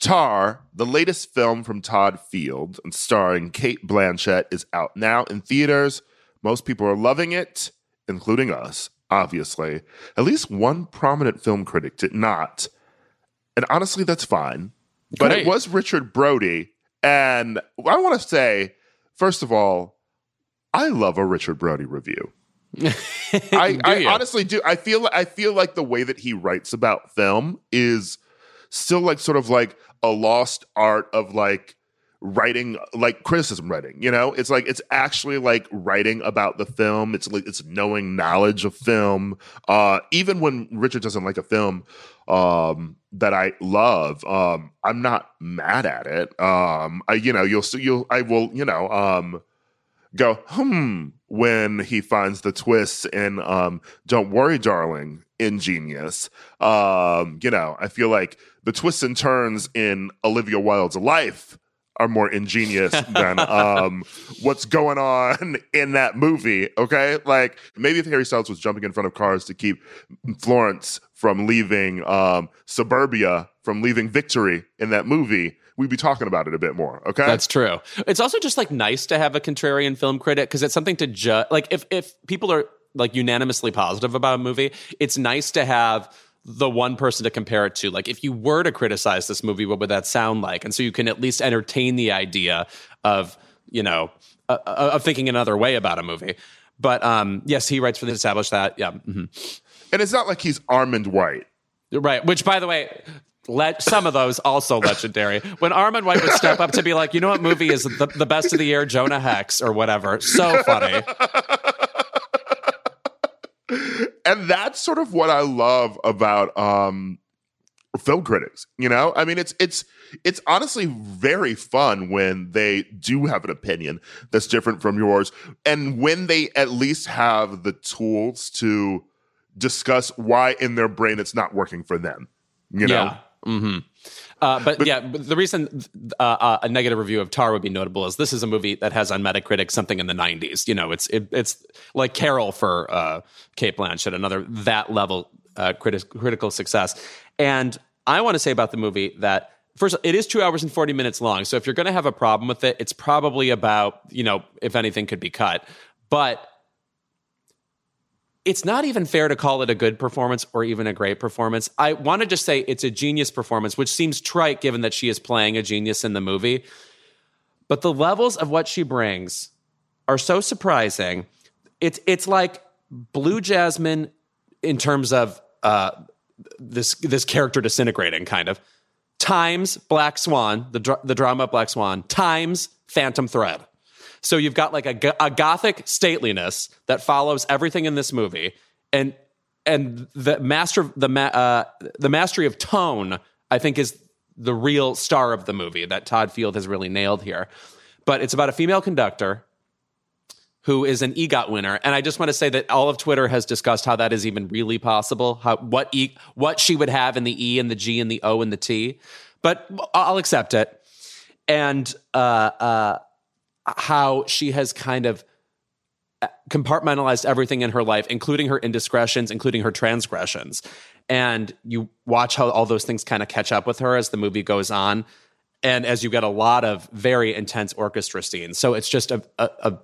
Tar, the latest film from Todd Field and starring Cate Blanchett, is out now in theaters. Most people are loving it, including us, obviously. At least one prominent film critic did not. And honestly, that's fine. But Great. it was Richard Brody. And I want to say, first of all, I love a Richard Brody review. I, I honestly do. I feel I feel like the way that he writes about film is still like sort of like a lost art of like writing like criticism writing you know? It's like it's actually like writing about the film. It's like it's knowing knowledge of film. Uh even when richard doesn't like a film um that i love um i'm not mad at it. Um i you know you'll see you'll i will you know um go hmm when he finds the twists in um don't worry darling ingenious um you know i feel like the twists and turns in olivia wilde's life are more ingenious than um what's going on in that movie okay like maybe if harry styles was jumping in front of cars to keep florence from leaving um suburbia from leaving victory in that movie we'd be talking about it a bit more okay That's true. It's also just like nice to have a contrarian film critic because it's something to judge. Like if if people are like unanimously positive about a movie, it's nice to have the one person to compare it to. Like if you were to criticize this movie, what would that sound like? And so you can at least entertain the idea of you know uh, uh, of thinking another way about a movie. But um, yes, he writes for the established that. Yeah. mhm. and it's not like he's Armond White. Right. Which, by the way, let some of those also legendary. When Armond White would step up to be like, you know what movie is the, the best of the year? Jonah Hex or whatever. So funny. and that's sort of what I love about um film critics, you know? I mean it's it's it's honestly very fun when they do have an opinion that's different from yours and when they at least have the tools to discuss why in their brain it's not working for them. You know? Yeah. hmm Uh, but, yeah, but the reason uh, uh, a negative review of Tar would be notable is this is a movie that has on Metacritic something in the 90s. You know, it's it, it's like Carol for uh, Cate Blanchett, another that level uh, criti- critical success. And I want to say about the movie that first, it is two hours and 40 minutes long. So if you're going to have a problem with it, it's probably about you know if anything could be cut, but it's not even fair to call it a good performance or even a great performance. I want to just say it's a genius performance, which seems trite given that she is playing a genius in the movie. But the levels of what she brings are so surprising. It's it's like Blue Jasmine in terms of uh, this this character disintegrating, kind of times Black Swan, the dr- the drama Black Swan, times Phantom Thread. So you've got like a, a gothic stateliness that follows everything in this movie, and and the master the ma- uh, the mastery of tone, I think, is the real star of the movie that Todd Field has really nailed here. But it's about a female conductor who is an EGOT winner, and I just want to say that all of Twitter has discussed how that is even really possible. How what e what she would have in the E and the G and the O and the T, but I'll accept it. And uh, uh, how she has kind of uh, compartmentalized everything in her life, including her indiscretions, including her transgressions. And you watch how all those things kind of catch up with her as the movie goes on. And as you get a lot of very intense orchestra scenes. So it's just a, a, a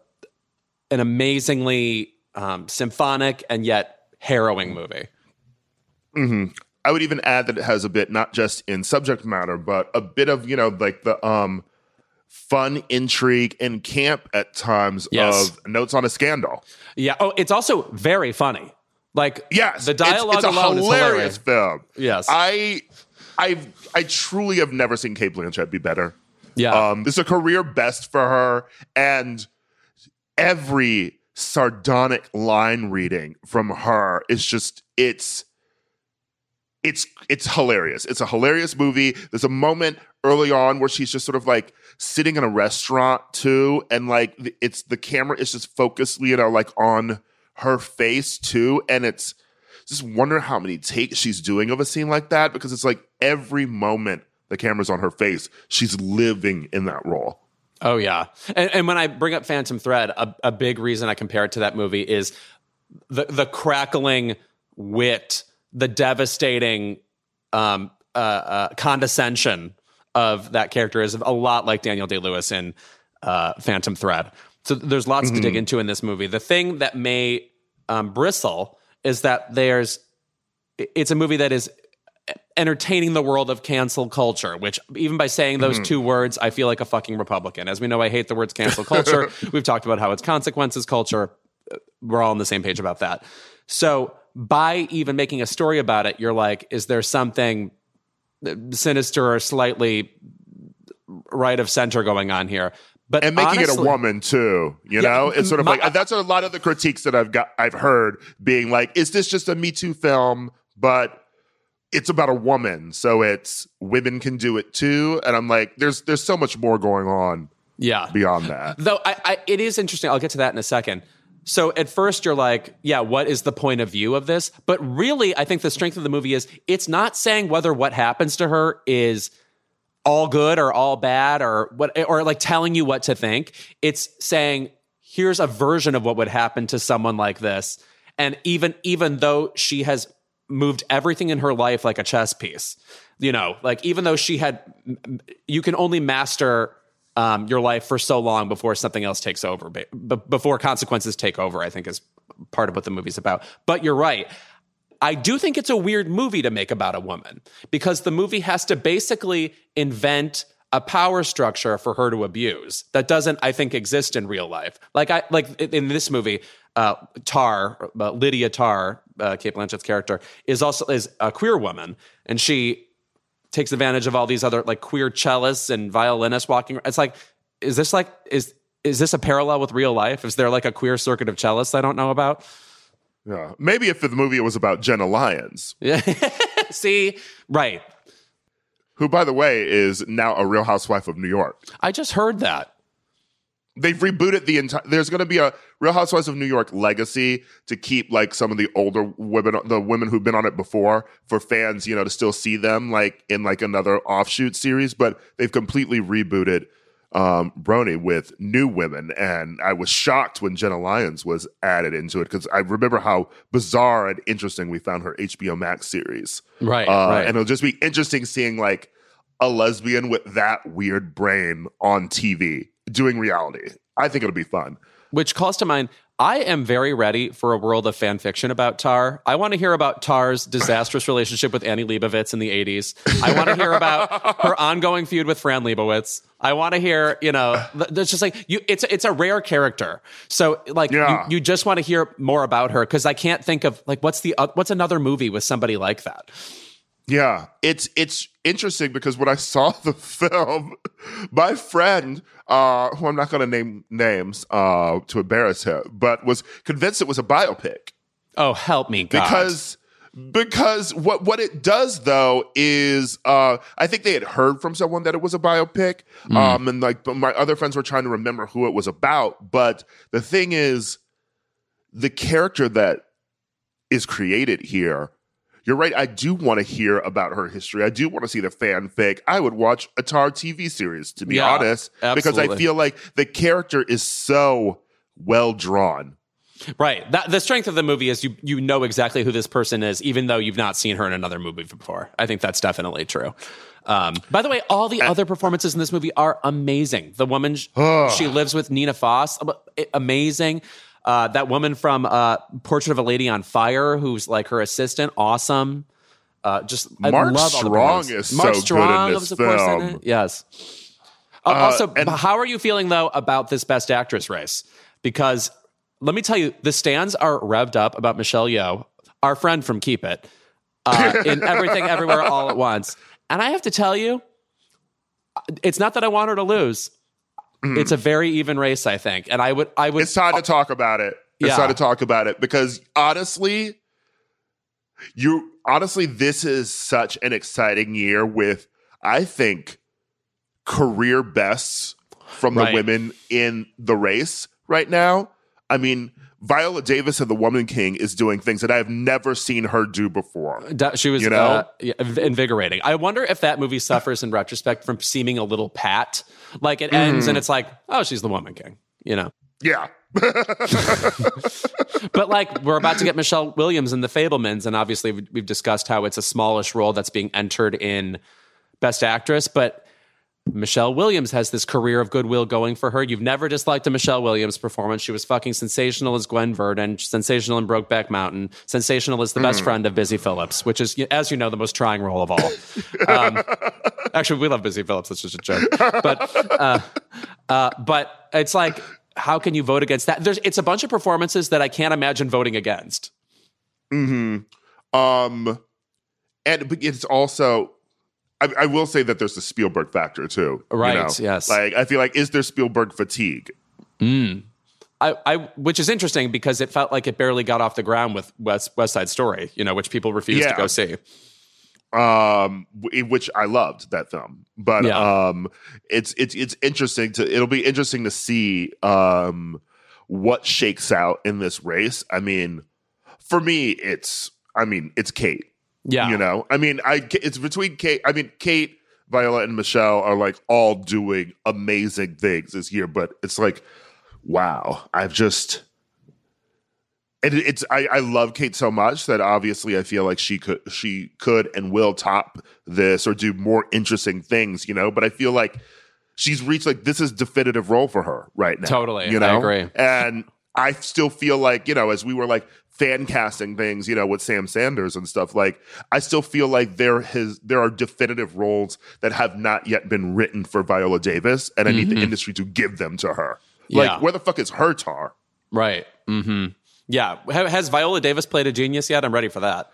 an amazingly um, symphonic and yet harrowing movie. hmm I would even add that it has a bit not just in subject matter, but a bit of you know like the um fun intrigue and camp at times Yes. of notes on a scandal. Yeah. Oh, it's also very funny. Like Yes, the dialogue it's, a alone hilarious is hilarious. film. Yes. I I I truly have never seen Cate Blanchett be better. Yeah. Um, this is a career best for her, and every sardonic line reading from her is just it's it's it's hilarious. It's a hilarious movie. There's a moment early on where she's just sort of like sitting in a restaurant too, and like it's the camera is just focused, you know, like on her face too, and it's just wonder how many takes she's doing of a scene like that because it's like every moment the camera's on her face, she's living in that role. Oh yeah, and, and when I bring up Phantom Thread, a, a big reason I compare it to that movie is the the crackling wit, the devastating um, uh, uh, condescension of that character is a lot like Daniel Day Lewis in uh, Phantom Thread. So there's lots to dig into in this movie. The thing that may um, bristle is that there's it's a movie that is entertaining the world of cancel culture, which even by saying those two words, I feel like a fucking Republican. As we know, I hate the words cancel culture. We've talked about how it's consequences culture. We're all on the same page about that. So by even making a story about it, you're like, is there something sinister or slightly right of center going on here? But and making it a woman too. You Yeah, know, it's sort of my- like uh, that's a lot of the critiques that I've got. I've heard being like, "Is this just a Me Too film?" But it's about a woman, so it's women can do it too. And I'm like, there's there's so much more going on Yeah. beyond that. Though I, I, it is interesting. I'll get to that in a second. So at first you're like, yeah, what is the point of view of this? But really, I think the strength of the movie is it's not saying whether what happens to her is all good or all bad or what, or like telling you what to think. It's saying here's a version of what would happen to someone like this. And even even though she has moved everything in her life like a chess piece, you know, like even though she had, you can only master um, your life for so long before something else takes over, b- before consequences take over. I think is part of what the movie's about. But you're right. I do think it's a weird movie to make about a woman because the movie has to basically invent a power structure for her to abuse that doesn't, I think, exist in real life. Like I like in this movie, uh, Tar, uh, Lydia Tar, uh, Cate Blanchett's character, is also is a queer woman, and she takes advantage of all these other like queer cellists and violinists walking. It's like, is this like is is this a parallel with real life? Is there like a queer circuit of cellists I don't know about? Yeah, maybe if the movie was about Jenna Lyons, Yeah. See, right. who, by the way, is now a Real Housewife of New York. I just heard that. They've rebooted the entire. There's going to be a Real Housewives of New York legacy to keep like some of the older women, the women who've been on it before, for fans, you know, to still see them like in like another offshoot series. But they've completely rebooted um, RHONY with new women, and I was shocked when Jenna Lyons was added into it because I remember how bizarre and interesting we found her HBO Max series. Right, Uh, right. And it'll just be interesting seeing like a lesbian with that weird brain on TV doing reality. I think it'll be fun. Which calls to mind, I am very ready for a world of fan fiction about Tar. I want to hear about Tar's disastrous relationship with Annie Leibovitz in the 80s. I want to hear about her ongoing feud with Fran Lebowitz. I want to hear, you know, it's just like you it's it's a rare character. So like Yeah. you, you just want to hear more about her cuz I can't think of like what's the uh, what's another movie with somebody like that. Yeah, it's it's interesting because when I saw the film, my friend, uh, who I'm not going to name names uh, to embarrass him, but was convinced it was a biopic Oh, help me God. because because what what it does though is uh, I think they had heard from someone that it was a biopic, um, and like but my other friends were trying to remember who it was about. But the thing is, the character that is created here. You're right. I do want to hear about her history. I do want to see the fanfic. I would watch a Tar TV series, to be Yeah, honest, because I feel like the character is so well drawn. Right. That, the strength of the movie is you you know exactly who this person is, even though you've not seen her in another movie before. I think that's definitely true. Um, by the way, all the other performances in this movie are amazing. The woman sh- she lives with Nina Hoss, amazing. Uh, that woman from uh, Portrait of a Lady on Fire, who's like her assistant, awesome. Uh, just I Mark love all the Strong is Mark so good in this was, in it. Yes. Uh, also, and- how are you feeling though about this Best Actress race? Because let me tell you, the stands are revved up about Michelle Yeoh, our friend from Keep It, uh, in Everything Everywhere All at Once. And I have to tell you, it's not that I want her to lose. Mm-hmm. It's a very even race, I think. And I would, I would, It's time to uh, talk about it. It's Yeah. time to talk about it because honestly, you honestly, this is such an exciting year with, I think, career bests from the Right. women in the race right now. I mean, Viola Davis of the Woman King is doing things that I have never seen her do before. She was You know? uh, yeah, invigorating. I wonder if that movie suffers in retrospect from seeming a little pat. Like it ends Mm. and it's like, oh, she's the woman king, you know. Yeah. But like we're about to get Michelle Williams in The Fabelmans, and obviously we- we've discussed how it's a smallish role that's being entered in Best Actress, but Michelle Williams has this career of goodwill going for her. You've never disliked a Michelle Williams performance. She was fucking sensational as Gwen Verdon, sensational in Brokeback Mountain, sensational as the best friend of Busy Phillips, which is, as you know, the most trying role of all. Um, actually, we love Busy Phillips. That's just a joke. But, uh, uh, but it's like, how can you vote against that? There's, it's a bunch of performances that I can't imagine voting against. hmm Um, and but it's also, I, I will say that there's the Spielberg factor too. you Right, know? yes. Like I feel like is there Spielberg fatigue? I, I, which is interesting because it felt like it barely got off the ground with West, West Side Story, you know, which people refused to go see. um which I loved that film. But Yeah. um it's it's it's interesting to it'll be interesting to see um what shakes out in this race. I mean, for me it's I mean, it's Cate. Yeah. You know. I mean, I it's between Cate I mean, Cate, Viola and Michelle are like all doing amazing things this year, but it's like wow, I've just and it- it's I, I love Cate so much that obviously I feel like she could she could and will top this or do more interesting things, you know. But I feel like she's reached like this is definitive role for her right now. Totally. you know. I agree. And I still feel like you know as we were like fan casting things, you know, with Sam Sanders and stuff. Like I still feel like there has there are definitive roles that have not yet been written for Viola Davis, and I need the industry to give them to her. Like Yeah. where the fuck is her tar? Right. Mm-hmm. Yeah. Ha- Has Viola Davis played a genius yet? I'm ready for that.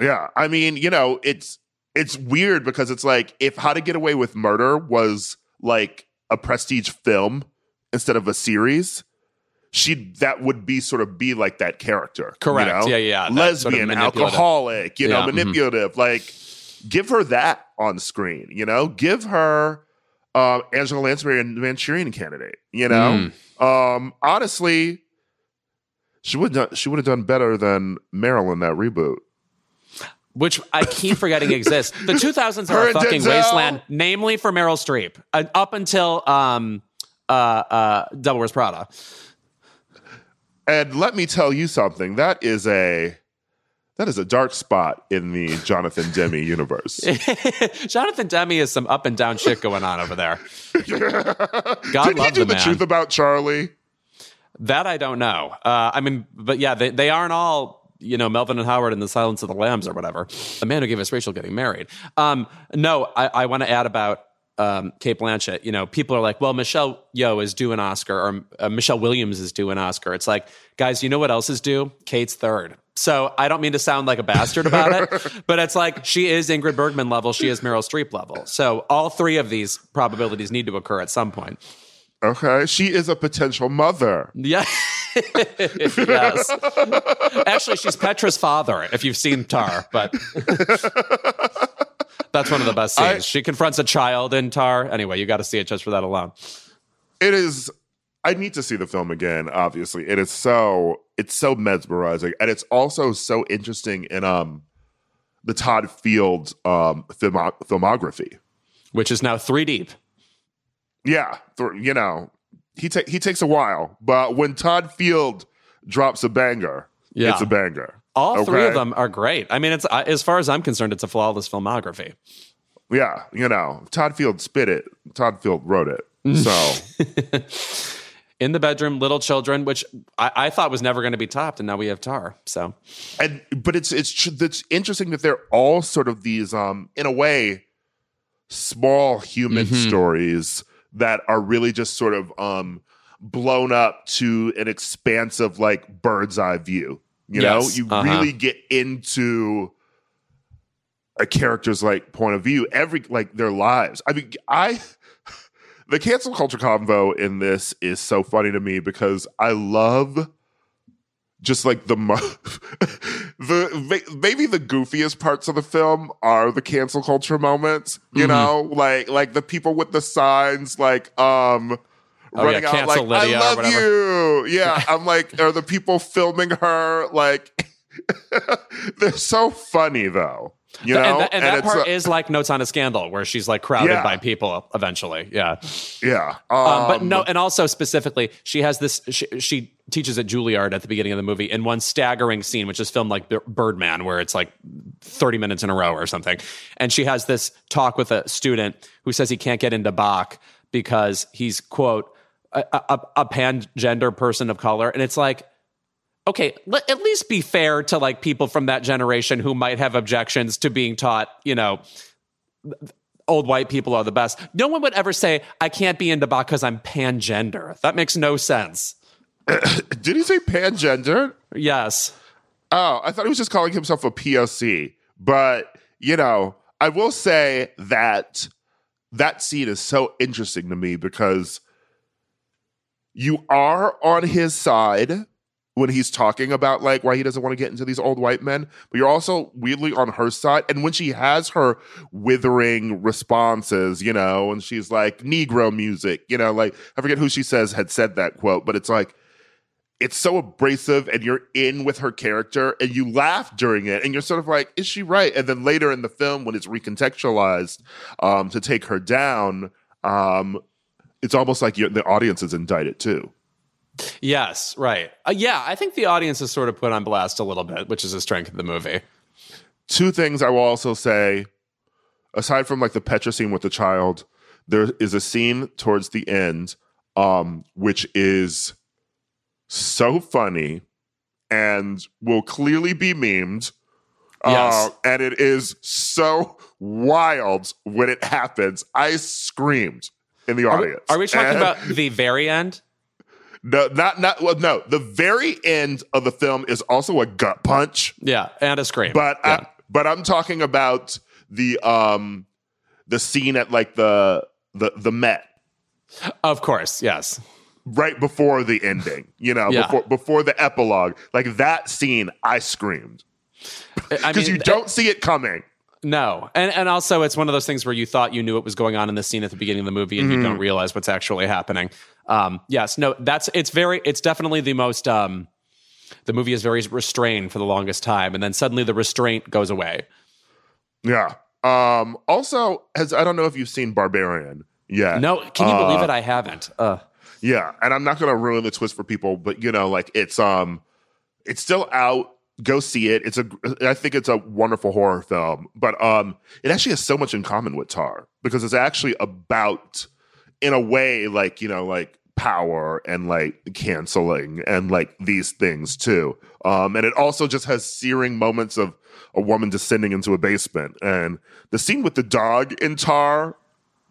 Yeah, I mean, you know, it's it's weird because it's like if How to Get Away with Murder was like a prestige film instead of a series, she that would be sort of be like that character. you Correct. know? Yeah, yeah, that sort of Lesbian, alcoholic, you know, Yeah, manipulative. Like, give her that on screen. You know, give her uh, Angela Lansbury and Manchurian Candidate. You know, Mm. um, honestly. She would done, she would have done better than Marilyn that reboot. Which I keep forgetting exists. The 2000s Her are a fucking Denzel. wasteland, namely for Meryl Streep, uh, up until um, uh, uh, Devil Wears Prada. And let me tell you something. That is a that is a dark spot in the Jonathan Demme universe. Jonathan Demme is some up and down shit going on over there. God Did he love do the the truth about Charlie? That I don't know. Uh, I mean, but yeah, they, they aren't all, you know, Melvin and Howard in the Silence of the Lambs or whatever. The man who gave us Rachel getting married. Um, no, I, I want to add about um, Cate Blanchett. You know, people are like, well, Michelle Yeoh is due an Oscar or uh, Michelle Williams is due an Oscar. It's like, guys, you know what else is due? Cate's third. So I don't mean to sound like a bastard about it, but it's like she is Ingrid Bergman level, she is Meryl Streep level. So all three of these probabilities need to occur at some point. Okay. She is a potential mother. Yeah. yes. Actually, she's Petra's father, if you've seen Tar, but that's one of the best scenes. I- she confronts a child in Tar. Anyway, you got to see it just for that alone. It is I need to see the film again, obviously. It is so it's so mesmerizing. And it's also so interesting in um the Todd Field um filmo- filmography. Which is now three deep. Yeah, th- you know, he ta- he takes a while, but when Todd Field drops a banger, Yeah. it's a banger. All three of them are great. I mean, it's uh, as far as I'm concerned, it's a flawless filmography. Yeah, you know, Todd Field spit it. Todd Field wrote it. So In the bedroom, little children, which I, I thought was never going to be topped, and now we have Tar. So and but it's it's it's interesting that they're all sort of these um in a way small human Mm-hmm. stories that are really just sort of um blown up to an expansive like bird's eye view you Yes, know you uh-huh. really get into a character's like point of view every like their lives i mean i the cancel culture convo in this is so funny to me because i love just like the the maybe the goofiest parts of the film are the cancel culture moments. You mm-hmm. know, like like the people with the signs, like um. Oh, running yeah, out like Lydia I love you. Yeah, I'm like, are the people filming her like? they're so funny though. You know, and, th- and, and that part a, is like Notes on a Scandal, where she's like crowded yeah. by people eventually. Yeah, yeah. Um, um, but no, and also specifically, she has this. She, she, teaches at Juilliard at the beginning of the movie in one staggering scene, which is filmed like B- Birdman, where it's like thirty minutes in a row or something. And she has this talk with a student who says he can't get into Bach because he's quote a, a, a pangender person of color, and it's like okay, let, at least be fair to like people from that generation who might have objections to being taught, you know, old white people are the best. No one would ever say, I can't be into Bach because I'm pangender. That makes no sense. Did he say pangender? Yes. Oh, I thought he was just calling himself a POC. But, you know, I will say that that scene is so interesting to me because you are on his side when he's talking about like why he doesn't want to get into these old white men, but you're also weirdly on her side. And when she has her withering responses, you know, and she's like Negro music, you know, like I forget who she says had said that quote, but it's like it's so abrasive and you're in with her character and you laugh during it and you're sort of like, is she right? And then later in the film, when it's recontextualized um, to take her down, um, it's almost like the audience is indicted too. Yes, right. Uh, yeah, I think the audience is sort of put on blast a little bit, which is a strength of the movie. Two things I will also say, aside from like the Petra scene with the child, there is a scene towards the end, um, which is so funny and will clearly be memed. Yes. Uh, and it is so wild when it happens. I screamed in the audience. Are we, are we talking and, about the very end? No, not not well. No, the very end of the film is also a gut punch. Yeah, and a scream. But yeah. I, but I'm talking about the um the scene at like the the the Met. Of course, yes. Right before the ending, you know, yeah. before before the epilogue, like that scene, I screamed because you don't it, see it coming. No, and and also it's one of those things where you thought you knew what was going on in the scene at the beginning of the movie, and mm-hmm. you don't realize what's actually happening. Um, yes, no, that's it's very it's definitely the most. Um, the movie is very restrained for the longest time, and then suddenly the restraint goes away. Yeah. Um, also, as I don't know if you've seen Barbarian. Yeah. No, can you uh, believe it? I haven't. Uh. Yeah, and I'm not going to ruin the twist for people, but you know, like it's um, it's still out go see it. It's a I think it's a wonderful horror film, but um it actually has so much in common with Tar because it's actually about in a way like, you know, like power and like canceling and like these things too. Um and it also just has searing moments of a woman descending into a basement and the scene with the dog in Tar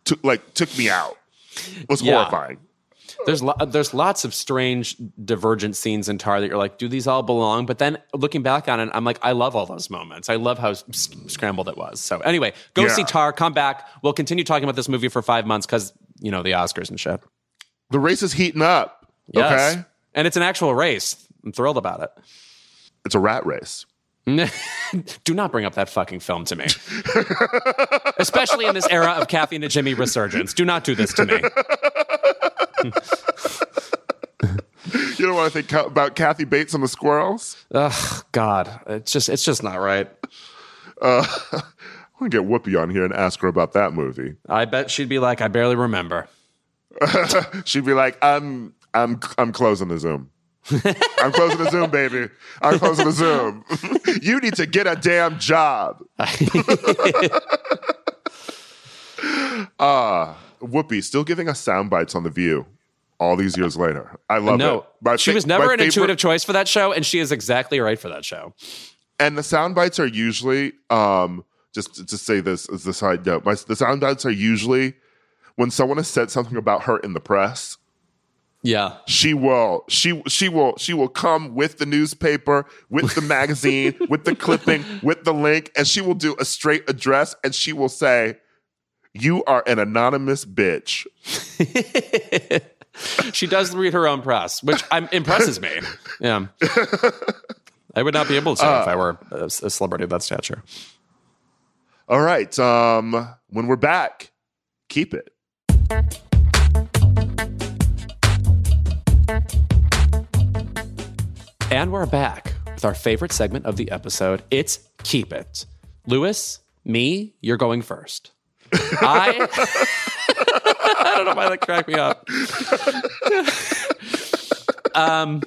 took like took me out. It was yeah. horrifying there's lo- there's lots of strange divergent scenes in Tar that you're like, do these all belong? But then looking back on it, I'm like, I love all those moments. I love how s- scrambled it was. So anyway, go yeah. see Tar. Come back. We'll continue talking about this movie for five months because you know the Oscars and shit. The race is heating up. Yes. Okay, and it's an actual race. I'm thrilled about it. It's a rat race. Do not bring up that fucking film to me. Especially in this era of Kathy and Jimmy resurgence. Do not do this to me. you don't want to think about Kathy Bates and the squirrels? Ugh, God, it's just it's just not right. Uh, I'm gonna get Whoopi on here and ask her about that movie. I bet she'd be like, I barely remember. she'd be like, I'm I'm I'm closing the Zoom. I'm closing the Zoom, baby. I'm closing the Zoom. you need to get a damn job. Ah. uh, Whoopi still giving us sound bites on the View all these years later. I love no, it. No, she was never an favorite, intuitive choice for that show, and she is exactly right for that show. And the sound bites are usually, um, just to say this as a side note, my, the sound bites are usually when someone has said something about her in the press. Yeah. She will she she will she will come with the newspaper, with the magazine, with the clipping, with the link and she will do a straight address and she will say you are an anonymous bitch. she does read her own press, which I'm, impresses me. Yeah. I would not be able to if I were a, a celebrity of that stature. All right. Um, when we're back, keep it. And we're back with our favorite segment of the episode. It's Keep It. Louis, me, you're going first. I I don't know why that cracked me up. um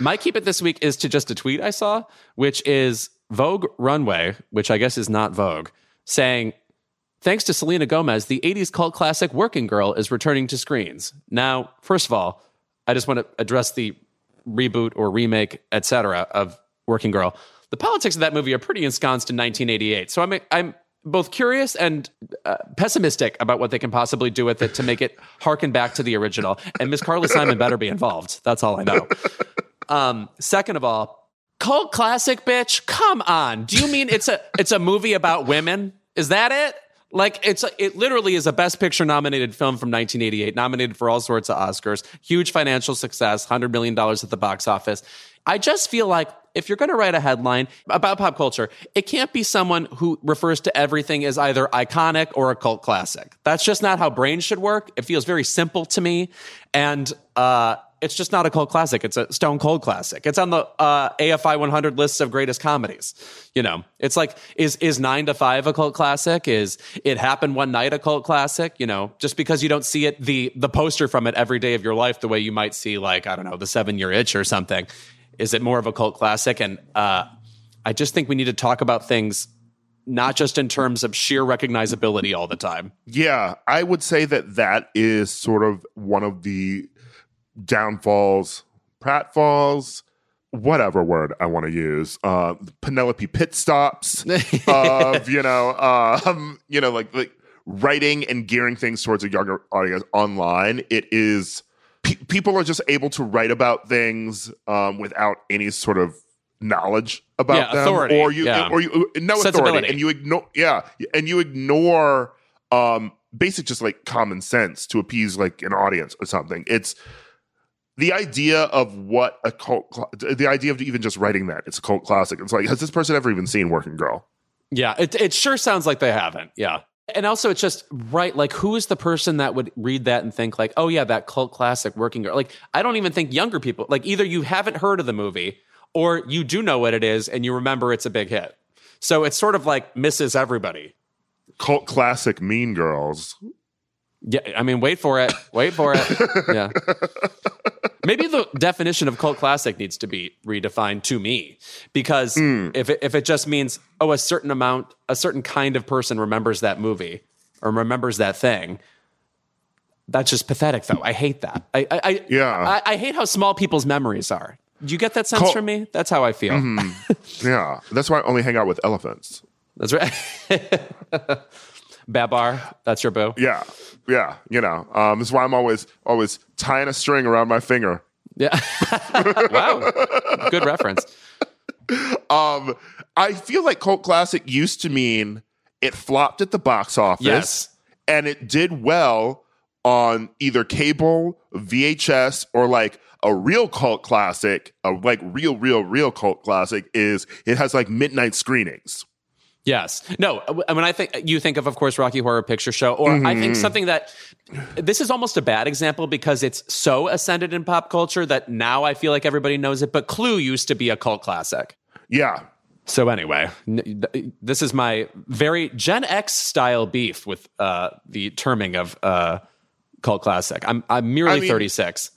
my keep it this week is to just a tweet I saw, which is Vogue Runway, which I guess is not Vogue, saying, Thanks to Selena Gomez, the 80s cult classic Working Girl is returning to screens. Now, first of all, I just want to address the reboot or remake, etc., of Working Girl. The politics of that movie are pretty ensconced in 1988. So I'm I'm both curious and uh, pessimistic about what they can possibly do with it to make it harken back to the original. And Miss Carly Simon better be involved. That's all I know. Um, second of all, cult classic, bitch. Come on. Do you mean it's a it's a movie about women? Is that it? Like it's it literally is a best picture nominated film from 1988, nominated for all sorts of Oscars, huge financial success, 100 million dollars at the box office. I just feel like if you're going to write a headline about pop culture, it can't be someone who refers to everything as either iconic or a cult classic. That's just not how brains should work. It feels very simple to me. And uh, it's just not a cult classic. It's a stone cold classic. It's on the uh, AFI 100 lists of greatest comedies. You know, it's like is is Nine to Five a cult classic? Is It Happened One Night a cult classic? You know, just because you don't see it the the poster from it every day of your life the way you might see like I don't know the Seven Year Itch or something. Is it more of a cult classic? And uh, I just think we need to talk about things not just in terms of sheer recognizability all the time. Yeah, I would say that that is sort of one of the downfalls, pratfalls, whatever word I want to use. Uh, Penelope Pitstops of you know, um, you know, like like writing and gearing things towards a younger audience online. It is pe- people are just able to write about things um, without any sort of knowledge about Yeah, them, authority. or you Yeah. or you no authority, and you ignore yeah, and you ignore um basic just like common sense to appease like an audience or something. It's the idea of what a cult, the idea of even just writing that it's a cult classic. It's like, has this person ever even seen Working Girl? Yeah, it it sure sounds like they haven't. Yeah. And also it's just right like who is the person that would read that and think like, "Oh yeah, that cult classic working girl." Like I don't even think younger people like either you haven't heard of the movie or you do know what it is and you remember it's a big hit. So it's sort of like misses everybody. Cult classic Mean Girls. Yeah, I mean, wait for it. Wait for it. Yeah. Maybe the definition of cult classic needs to be redefined to me because hmm. if it, if it just means oh a certain amount a certain kind of person remembers that movie or remembers that thing that's just pathetic though. I hate that. I I, I Yeah. I, I hate how small people's memories are. Do you get that sense from me? That's how I feel. Mm-hmm. Yeah, that's why I only hang out with elephants. that's right Babar that's your boo Yeah, yeah, you know, um, this is why I'm always always tying a string around my finger. yeah wow good reference Um, I feel like cult classic used to mean it flopped at the box office, Yes. and it did well on either cable, VHS, or like a real cult classic. A like real, real, real cult classic is it has like midnight screenings. Yes. No, uh, when I think you think of of course Rocky Horror Picture Show or I Mm-hmm. think something that this is almost a bad example because it's so ascended in pop culture that now I feel like everybody knows it but Clue used to be a cult classic. Yeah, So anyway, this is my very Gen X style beef with uh, the terming of uh, cult classic. I'm I'm merely I mean- 36.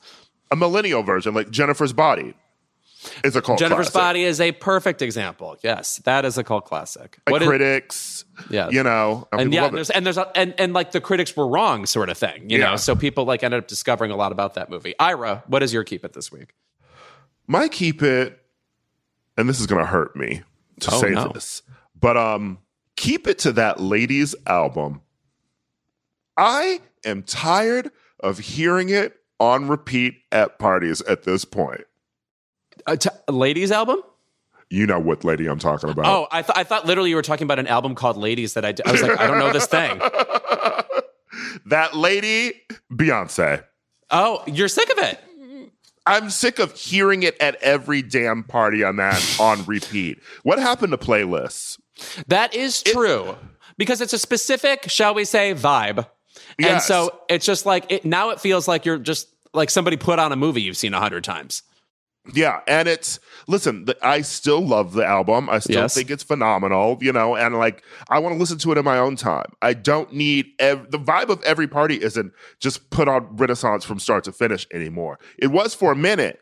a millennial version like Jennifer's Body is a cult. Classic. Jennifer's classic. Body is a perfect example. Yes, that is a cult classic. What is- critics, Yeah. you know, and people yeah, there's and there's a, and and like the critics were wrong, sort of thing, you know. So people like ended up discovering a lot about that movie. Ira, what is your keep it this week? my keep it and this is gonna hurt me to Oh, say no. this but um keep it to that ladies album i am tired of hearing it on repeat at parties at this point Uh, a t- ladies album? you know what lady i'm talking about Oh, I thought I thought literally you were talking about an album called Ladies that I d- I was like I don't know this thing. that lady beyonce Oh, you're sick of it. I'm sick of hearing it at every damn party I'm at on repeat. What happened to playlists? That is true because it's a specific, shall we say, vibe. And so it's just like it, now it feels like you're just like somebody put on a movie you've seen a hundred times. Yeah, and it's listen. The, I still love the album. I still Yes. think it's phenomenal. You know, and like I want to listen to it in my own time. I don't need ev- the vibe of every party isn't just put on Renaissance from start to finish anymore. It was for a minute,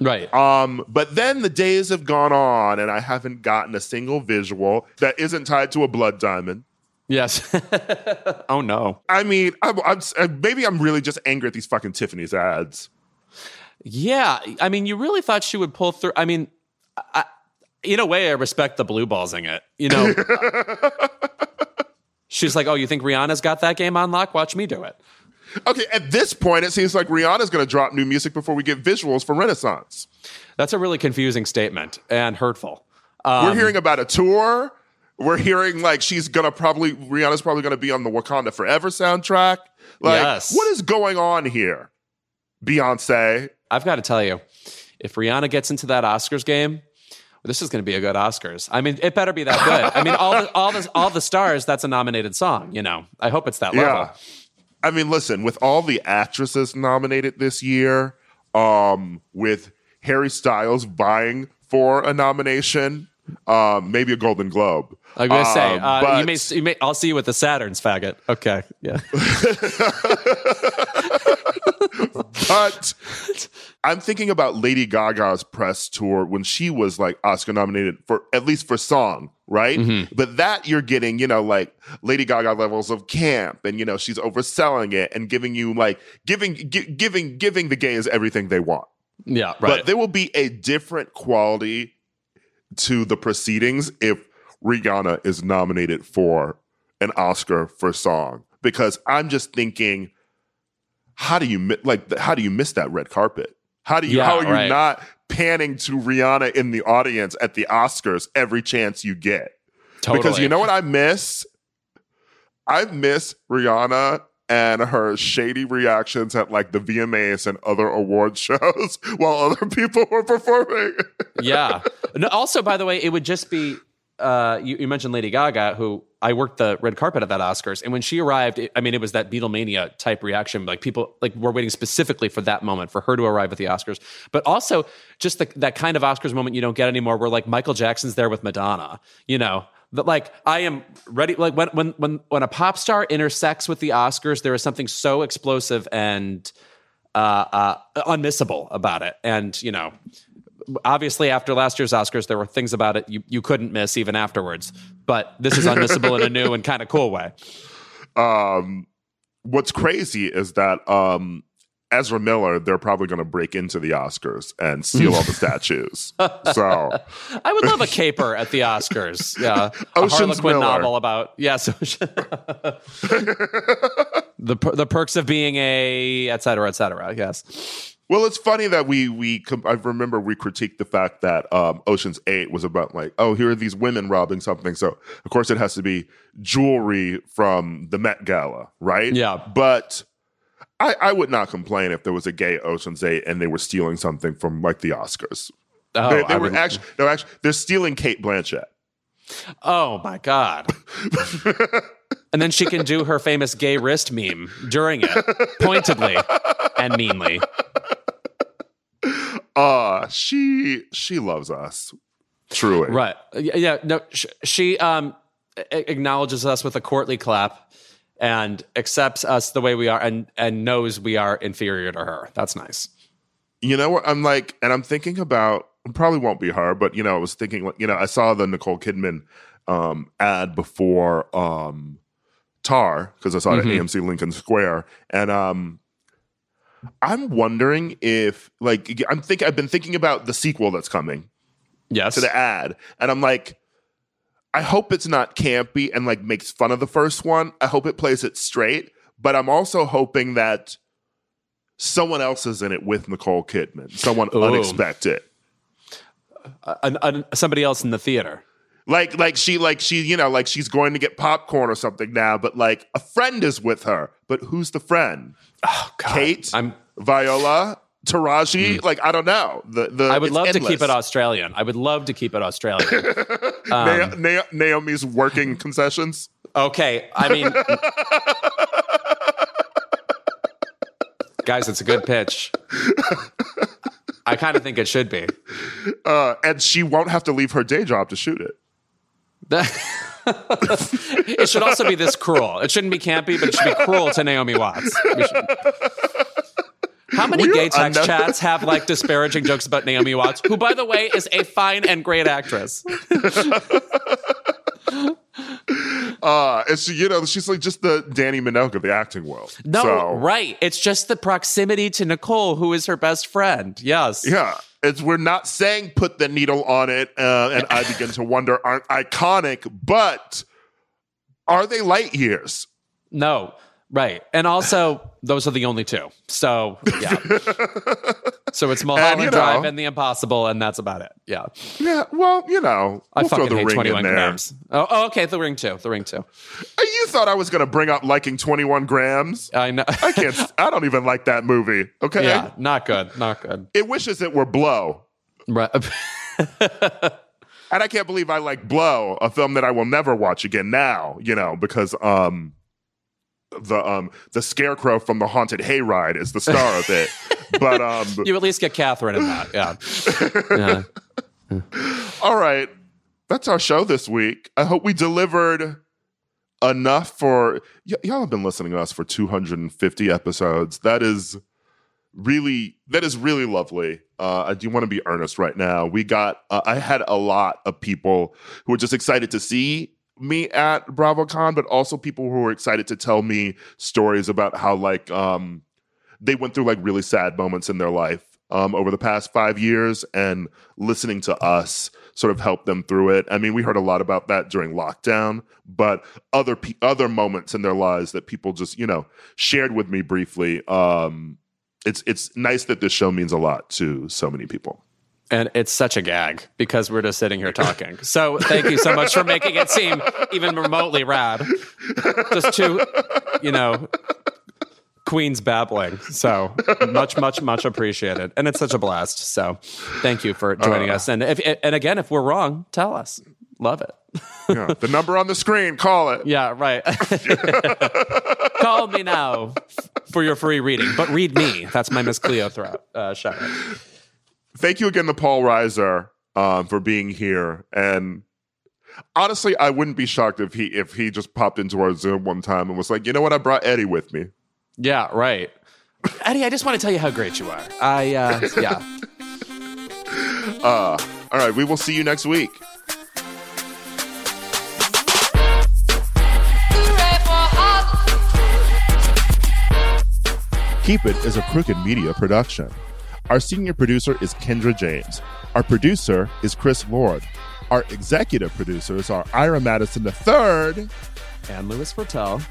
Right. um, but then the days have gone on, and I haven't gotten a single visual that isn't tied to a blood diamond. yes. oh no. I mean, I'm, I'm uh, maybe I'm really just angry at these fucking Tiffany's ads. Yeah. I mean, you really thought she would pull through. I mean, I, in a way, I respect the blue ballsing it. You know, she's like, "Oh, you think Rihanna's got that game on lock? Watch me do it." Okay, at this point, it seems like Rihanna's going to drop new music before we get visuals for Renaissance. That's a really confusing statement and hurtful. Um, We're hearing about a tour. We're hearing like she's gonna probably Rihanna's probably gonna be on the Wakanda Forever soundtrack. Like, Yes. what is going on here? Beyonce. I've got to tell you, if Rihanna gets into that Oscars game, this is going to be a good Oscars. I mean, it better be that good. I mean, all the all the all the stars. That's a nominated song. You know, I hope it's that level. Yeah. I mean, listen, with all the actresses nominated this year, um, with Harry Styles vying for a nomination, um, maybe a Golden Globe. I'm gonna say, Um, uh, but- you may, you may. I'll see you with the Saturns, faggot. Okay, yeah. But I'm thinking about Lady Gaga's press tour when she was like Oscar nominated for at least for song, right? Mm-hmm. But that you're getting, you know, like Lady Gaga levels of camp, and you know she's overselling it and giving you like giving gi- giving giving the gays everything they want. Yeah, right. But there will be a different quality to the proceedings if Rihanna is nominated for an Oscar for song because I'm just thinking how do you like how do you miss that red carpet? How do you Yeah, how are you right. not panning to Rihanna in the audience at the Oscars every chance you get? totally. Because you know what I miss? I miss Rihanna and her shady reactions at like the VMAs and other award shows while other people were performing. yeah. No, also, by the way, it would just be. Uh, you, you mentioned Lady Gaga, who I worked the red carpet at that Oscars, and when she arrived, it, I mean, it was that Beatlemania type reaction. Like people, like were waiting specifically for that moment for her to arrive at the Oscars, but also just the, that kind of Oscars moment you don't get anymore, where like Michael Jackson's there with Madonna. You know, that like I am ready. Like when when when when a pop star intersects with the Oscars, there is something so explosive and uh, uh, unmissable about it. And you know, obviously after last year's Oscars, there were things about it you, you couldn't miss even afterwards. But this is unmissable in a new and kind of cool way. Um, what's crazy is that um, Ezra Miller, they're probably going to break into the Oscars and steal all the statues. So I would love a caper at the Oscars. Yeah, a Ocean's Harlequin Miller. novel about yes, the the perks of being a et cetera, et cetera. Yes. Well, it's funny that we we I remember we critiqued the fact that um, Ocean's Eight was about like, oh, here are these women robbing something, so of course it has to be jewelry from the Met Gala, right? Yeah. but I, I would not complain if there was a gay Ocean's Eight and they were stealing something from like the Oscars. Oh, they, they were would- actually no, actually they're stealing Cate Blanchett. Oh my god. and then she can do her famous gay wrist meme during it, pointedly and meanly. Uh she she loves us. Truly. Right. Yeah. No. Sh- she um acknowledges us with a courtly clap and accepts us the way we are, and and knows we are inferior to her. That's nice. you know what I'm like, and I'm thinking about probably won't be her, but you know, I was thinking, like, you know, I saw the Nicole Kidman um, ad before um, Tar because I saw it at AMC Lincoln Square, and um, I'm wondering if, like, I'm think I've been thinking about the sequel that's coming Yes. to the ad, and I'm like. I hope it's not campy and like makes fun of the first one. I hope it plays it straight, but I'm also hoping that someone else is in it with Nicole Kidman, someone Ooh. unexpected. An- an- somebody else in the theater. Like like she like she you know like she's going to get popcorn or something now, but like a friend is with her. But who's the friend? Oh God. Cate, I'm Viola, Taraji. Like I don't know. The the I would love to keep it Australian. I would love to keep it Australian. Na- Um, Na- Naomi's working concessions. okay, I mean, guys, it's a good pitch. I kind of think it should be. Uh, and she won't have to leave her day job to shoot it. it should also be this cruel. It shouldn't be campy, but it should be cruel to Naomi Watts. How many We're gay text unknown- chats have like disparaging jokes about Naomi Watts, who, by the way, is a fine and great actress? Uh, and she, you know she's like just the Dannii Minogue of the acting world. No, So, right. It's just the proximity to Nicole, who is her best friend. Yes. Yeah, it's we're not saying put the needle on it, uh, and I begin to wonder aren't iconic, but are they light years? No. Right. And also, those are the only two. So, yeah. so it's Mulholland you know- Drive and The Impossible, and that's about it. Yeah. Yeah, well, you know, I we'll throw fucking the hate ring 21 in grams. Oh, oh, okay. The ring too. The ring too. Uh, You thought I was going to bring up liking Twenty One Grams? I know. I can't. I don't even like that movie. Okay, yeah. Not good. Not good. it wishes it were Blow. Right. And I can't believe I like Blow, a film that I will never watch again now, you know, because um the um the scarecrow from the haunted hayride is the star of it. but um you at least get Catherine in that. Yeah. yeah. all right. That's our show this week. I hope we delivered enough for y- y'all have been listening to us for 250 episodes. That is really that is really lovely. Uh, I do want to be earnest right now. We got uh, I had a lot of people who were just excited to see me at BravoCon, but also people who were excited to tell me stories about how like um they went through like really sad moments in their life um over the past five years and listening to us sort of helped them through it. I mean, we heard a lot about that during lockdown, but other pe- other moments in their lives that people just, you know, shared with me briefly. Um it's it's nice that this show means a lot to so many people. And it's such a gag because we're just sitting here talking. So thank you so much for making it seem even remotely rad. Just two, you know, queens babbling. So much, much, much appreciated. And it's such a blast. So thank you for joining us. And if and again, if we're wrong, tell us. Love it. Yeah, the number on the screen, call it. Yeah, right. Call me now for your free reading, but read me. That's my Miss Cleo throat. Uh, shout out. Thank you again to Paul Reiser um, for being here. And honestly, I wouldn't be shocked if he if he just popped into our Zoom one time and was like, you know what, I brought Eddie with me. Yeah, right. Eddie, I just want to tell you how great you are. I, uh, yeah. Uh, all right, we will see you next week. Keep It is a Crooked Media production. Our senior producer is Kendra James. Our producer is Chris Lord. Our executive producers are Ira Madison III. And Louis Virtel.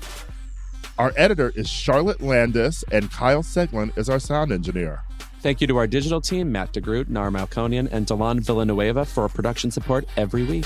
Our editor is Charlotte Landis, and Kyle Seglin is our sound engineer. Thank you to our digital team, Matt DeGroot, Nar Melkonian, and Delon Villanueva for production support every week.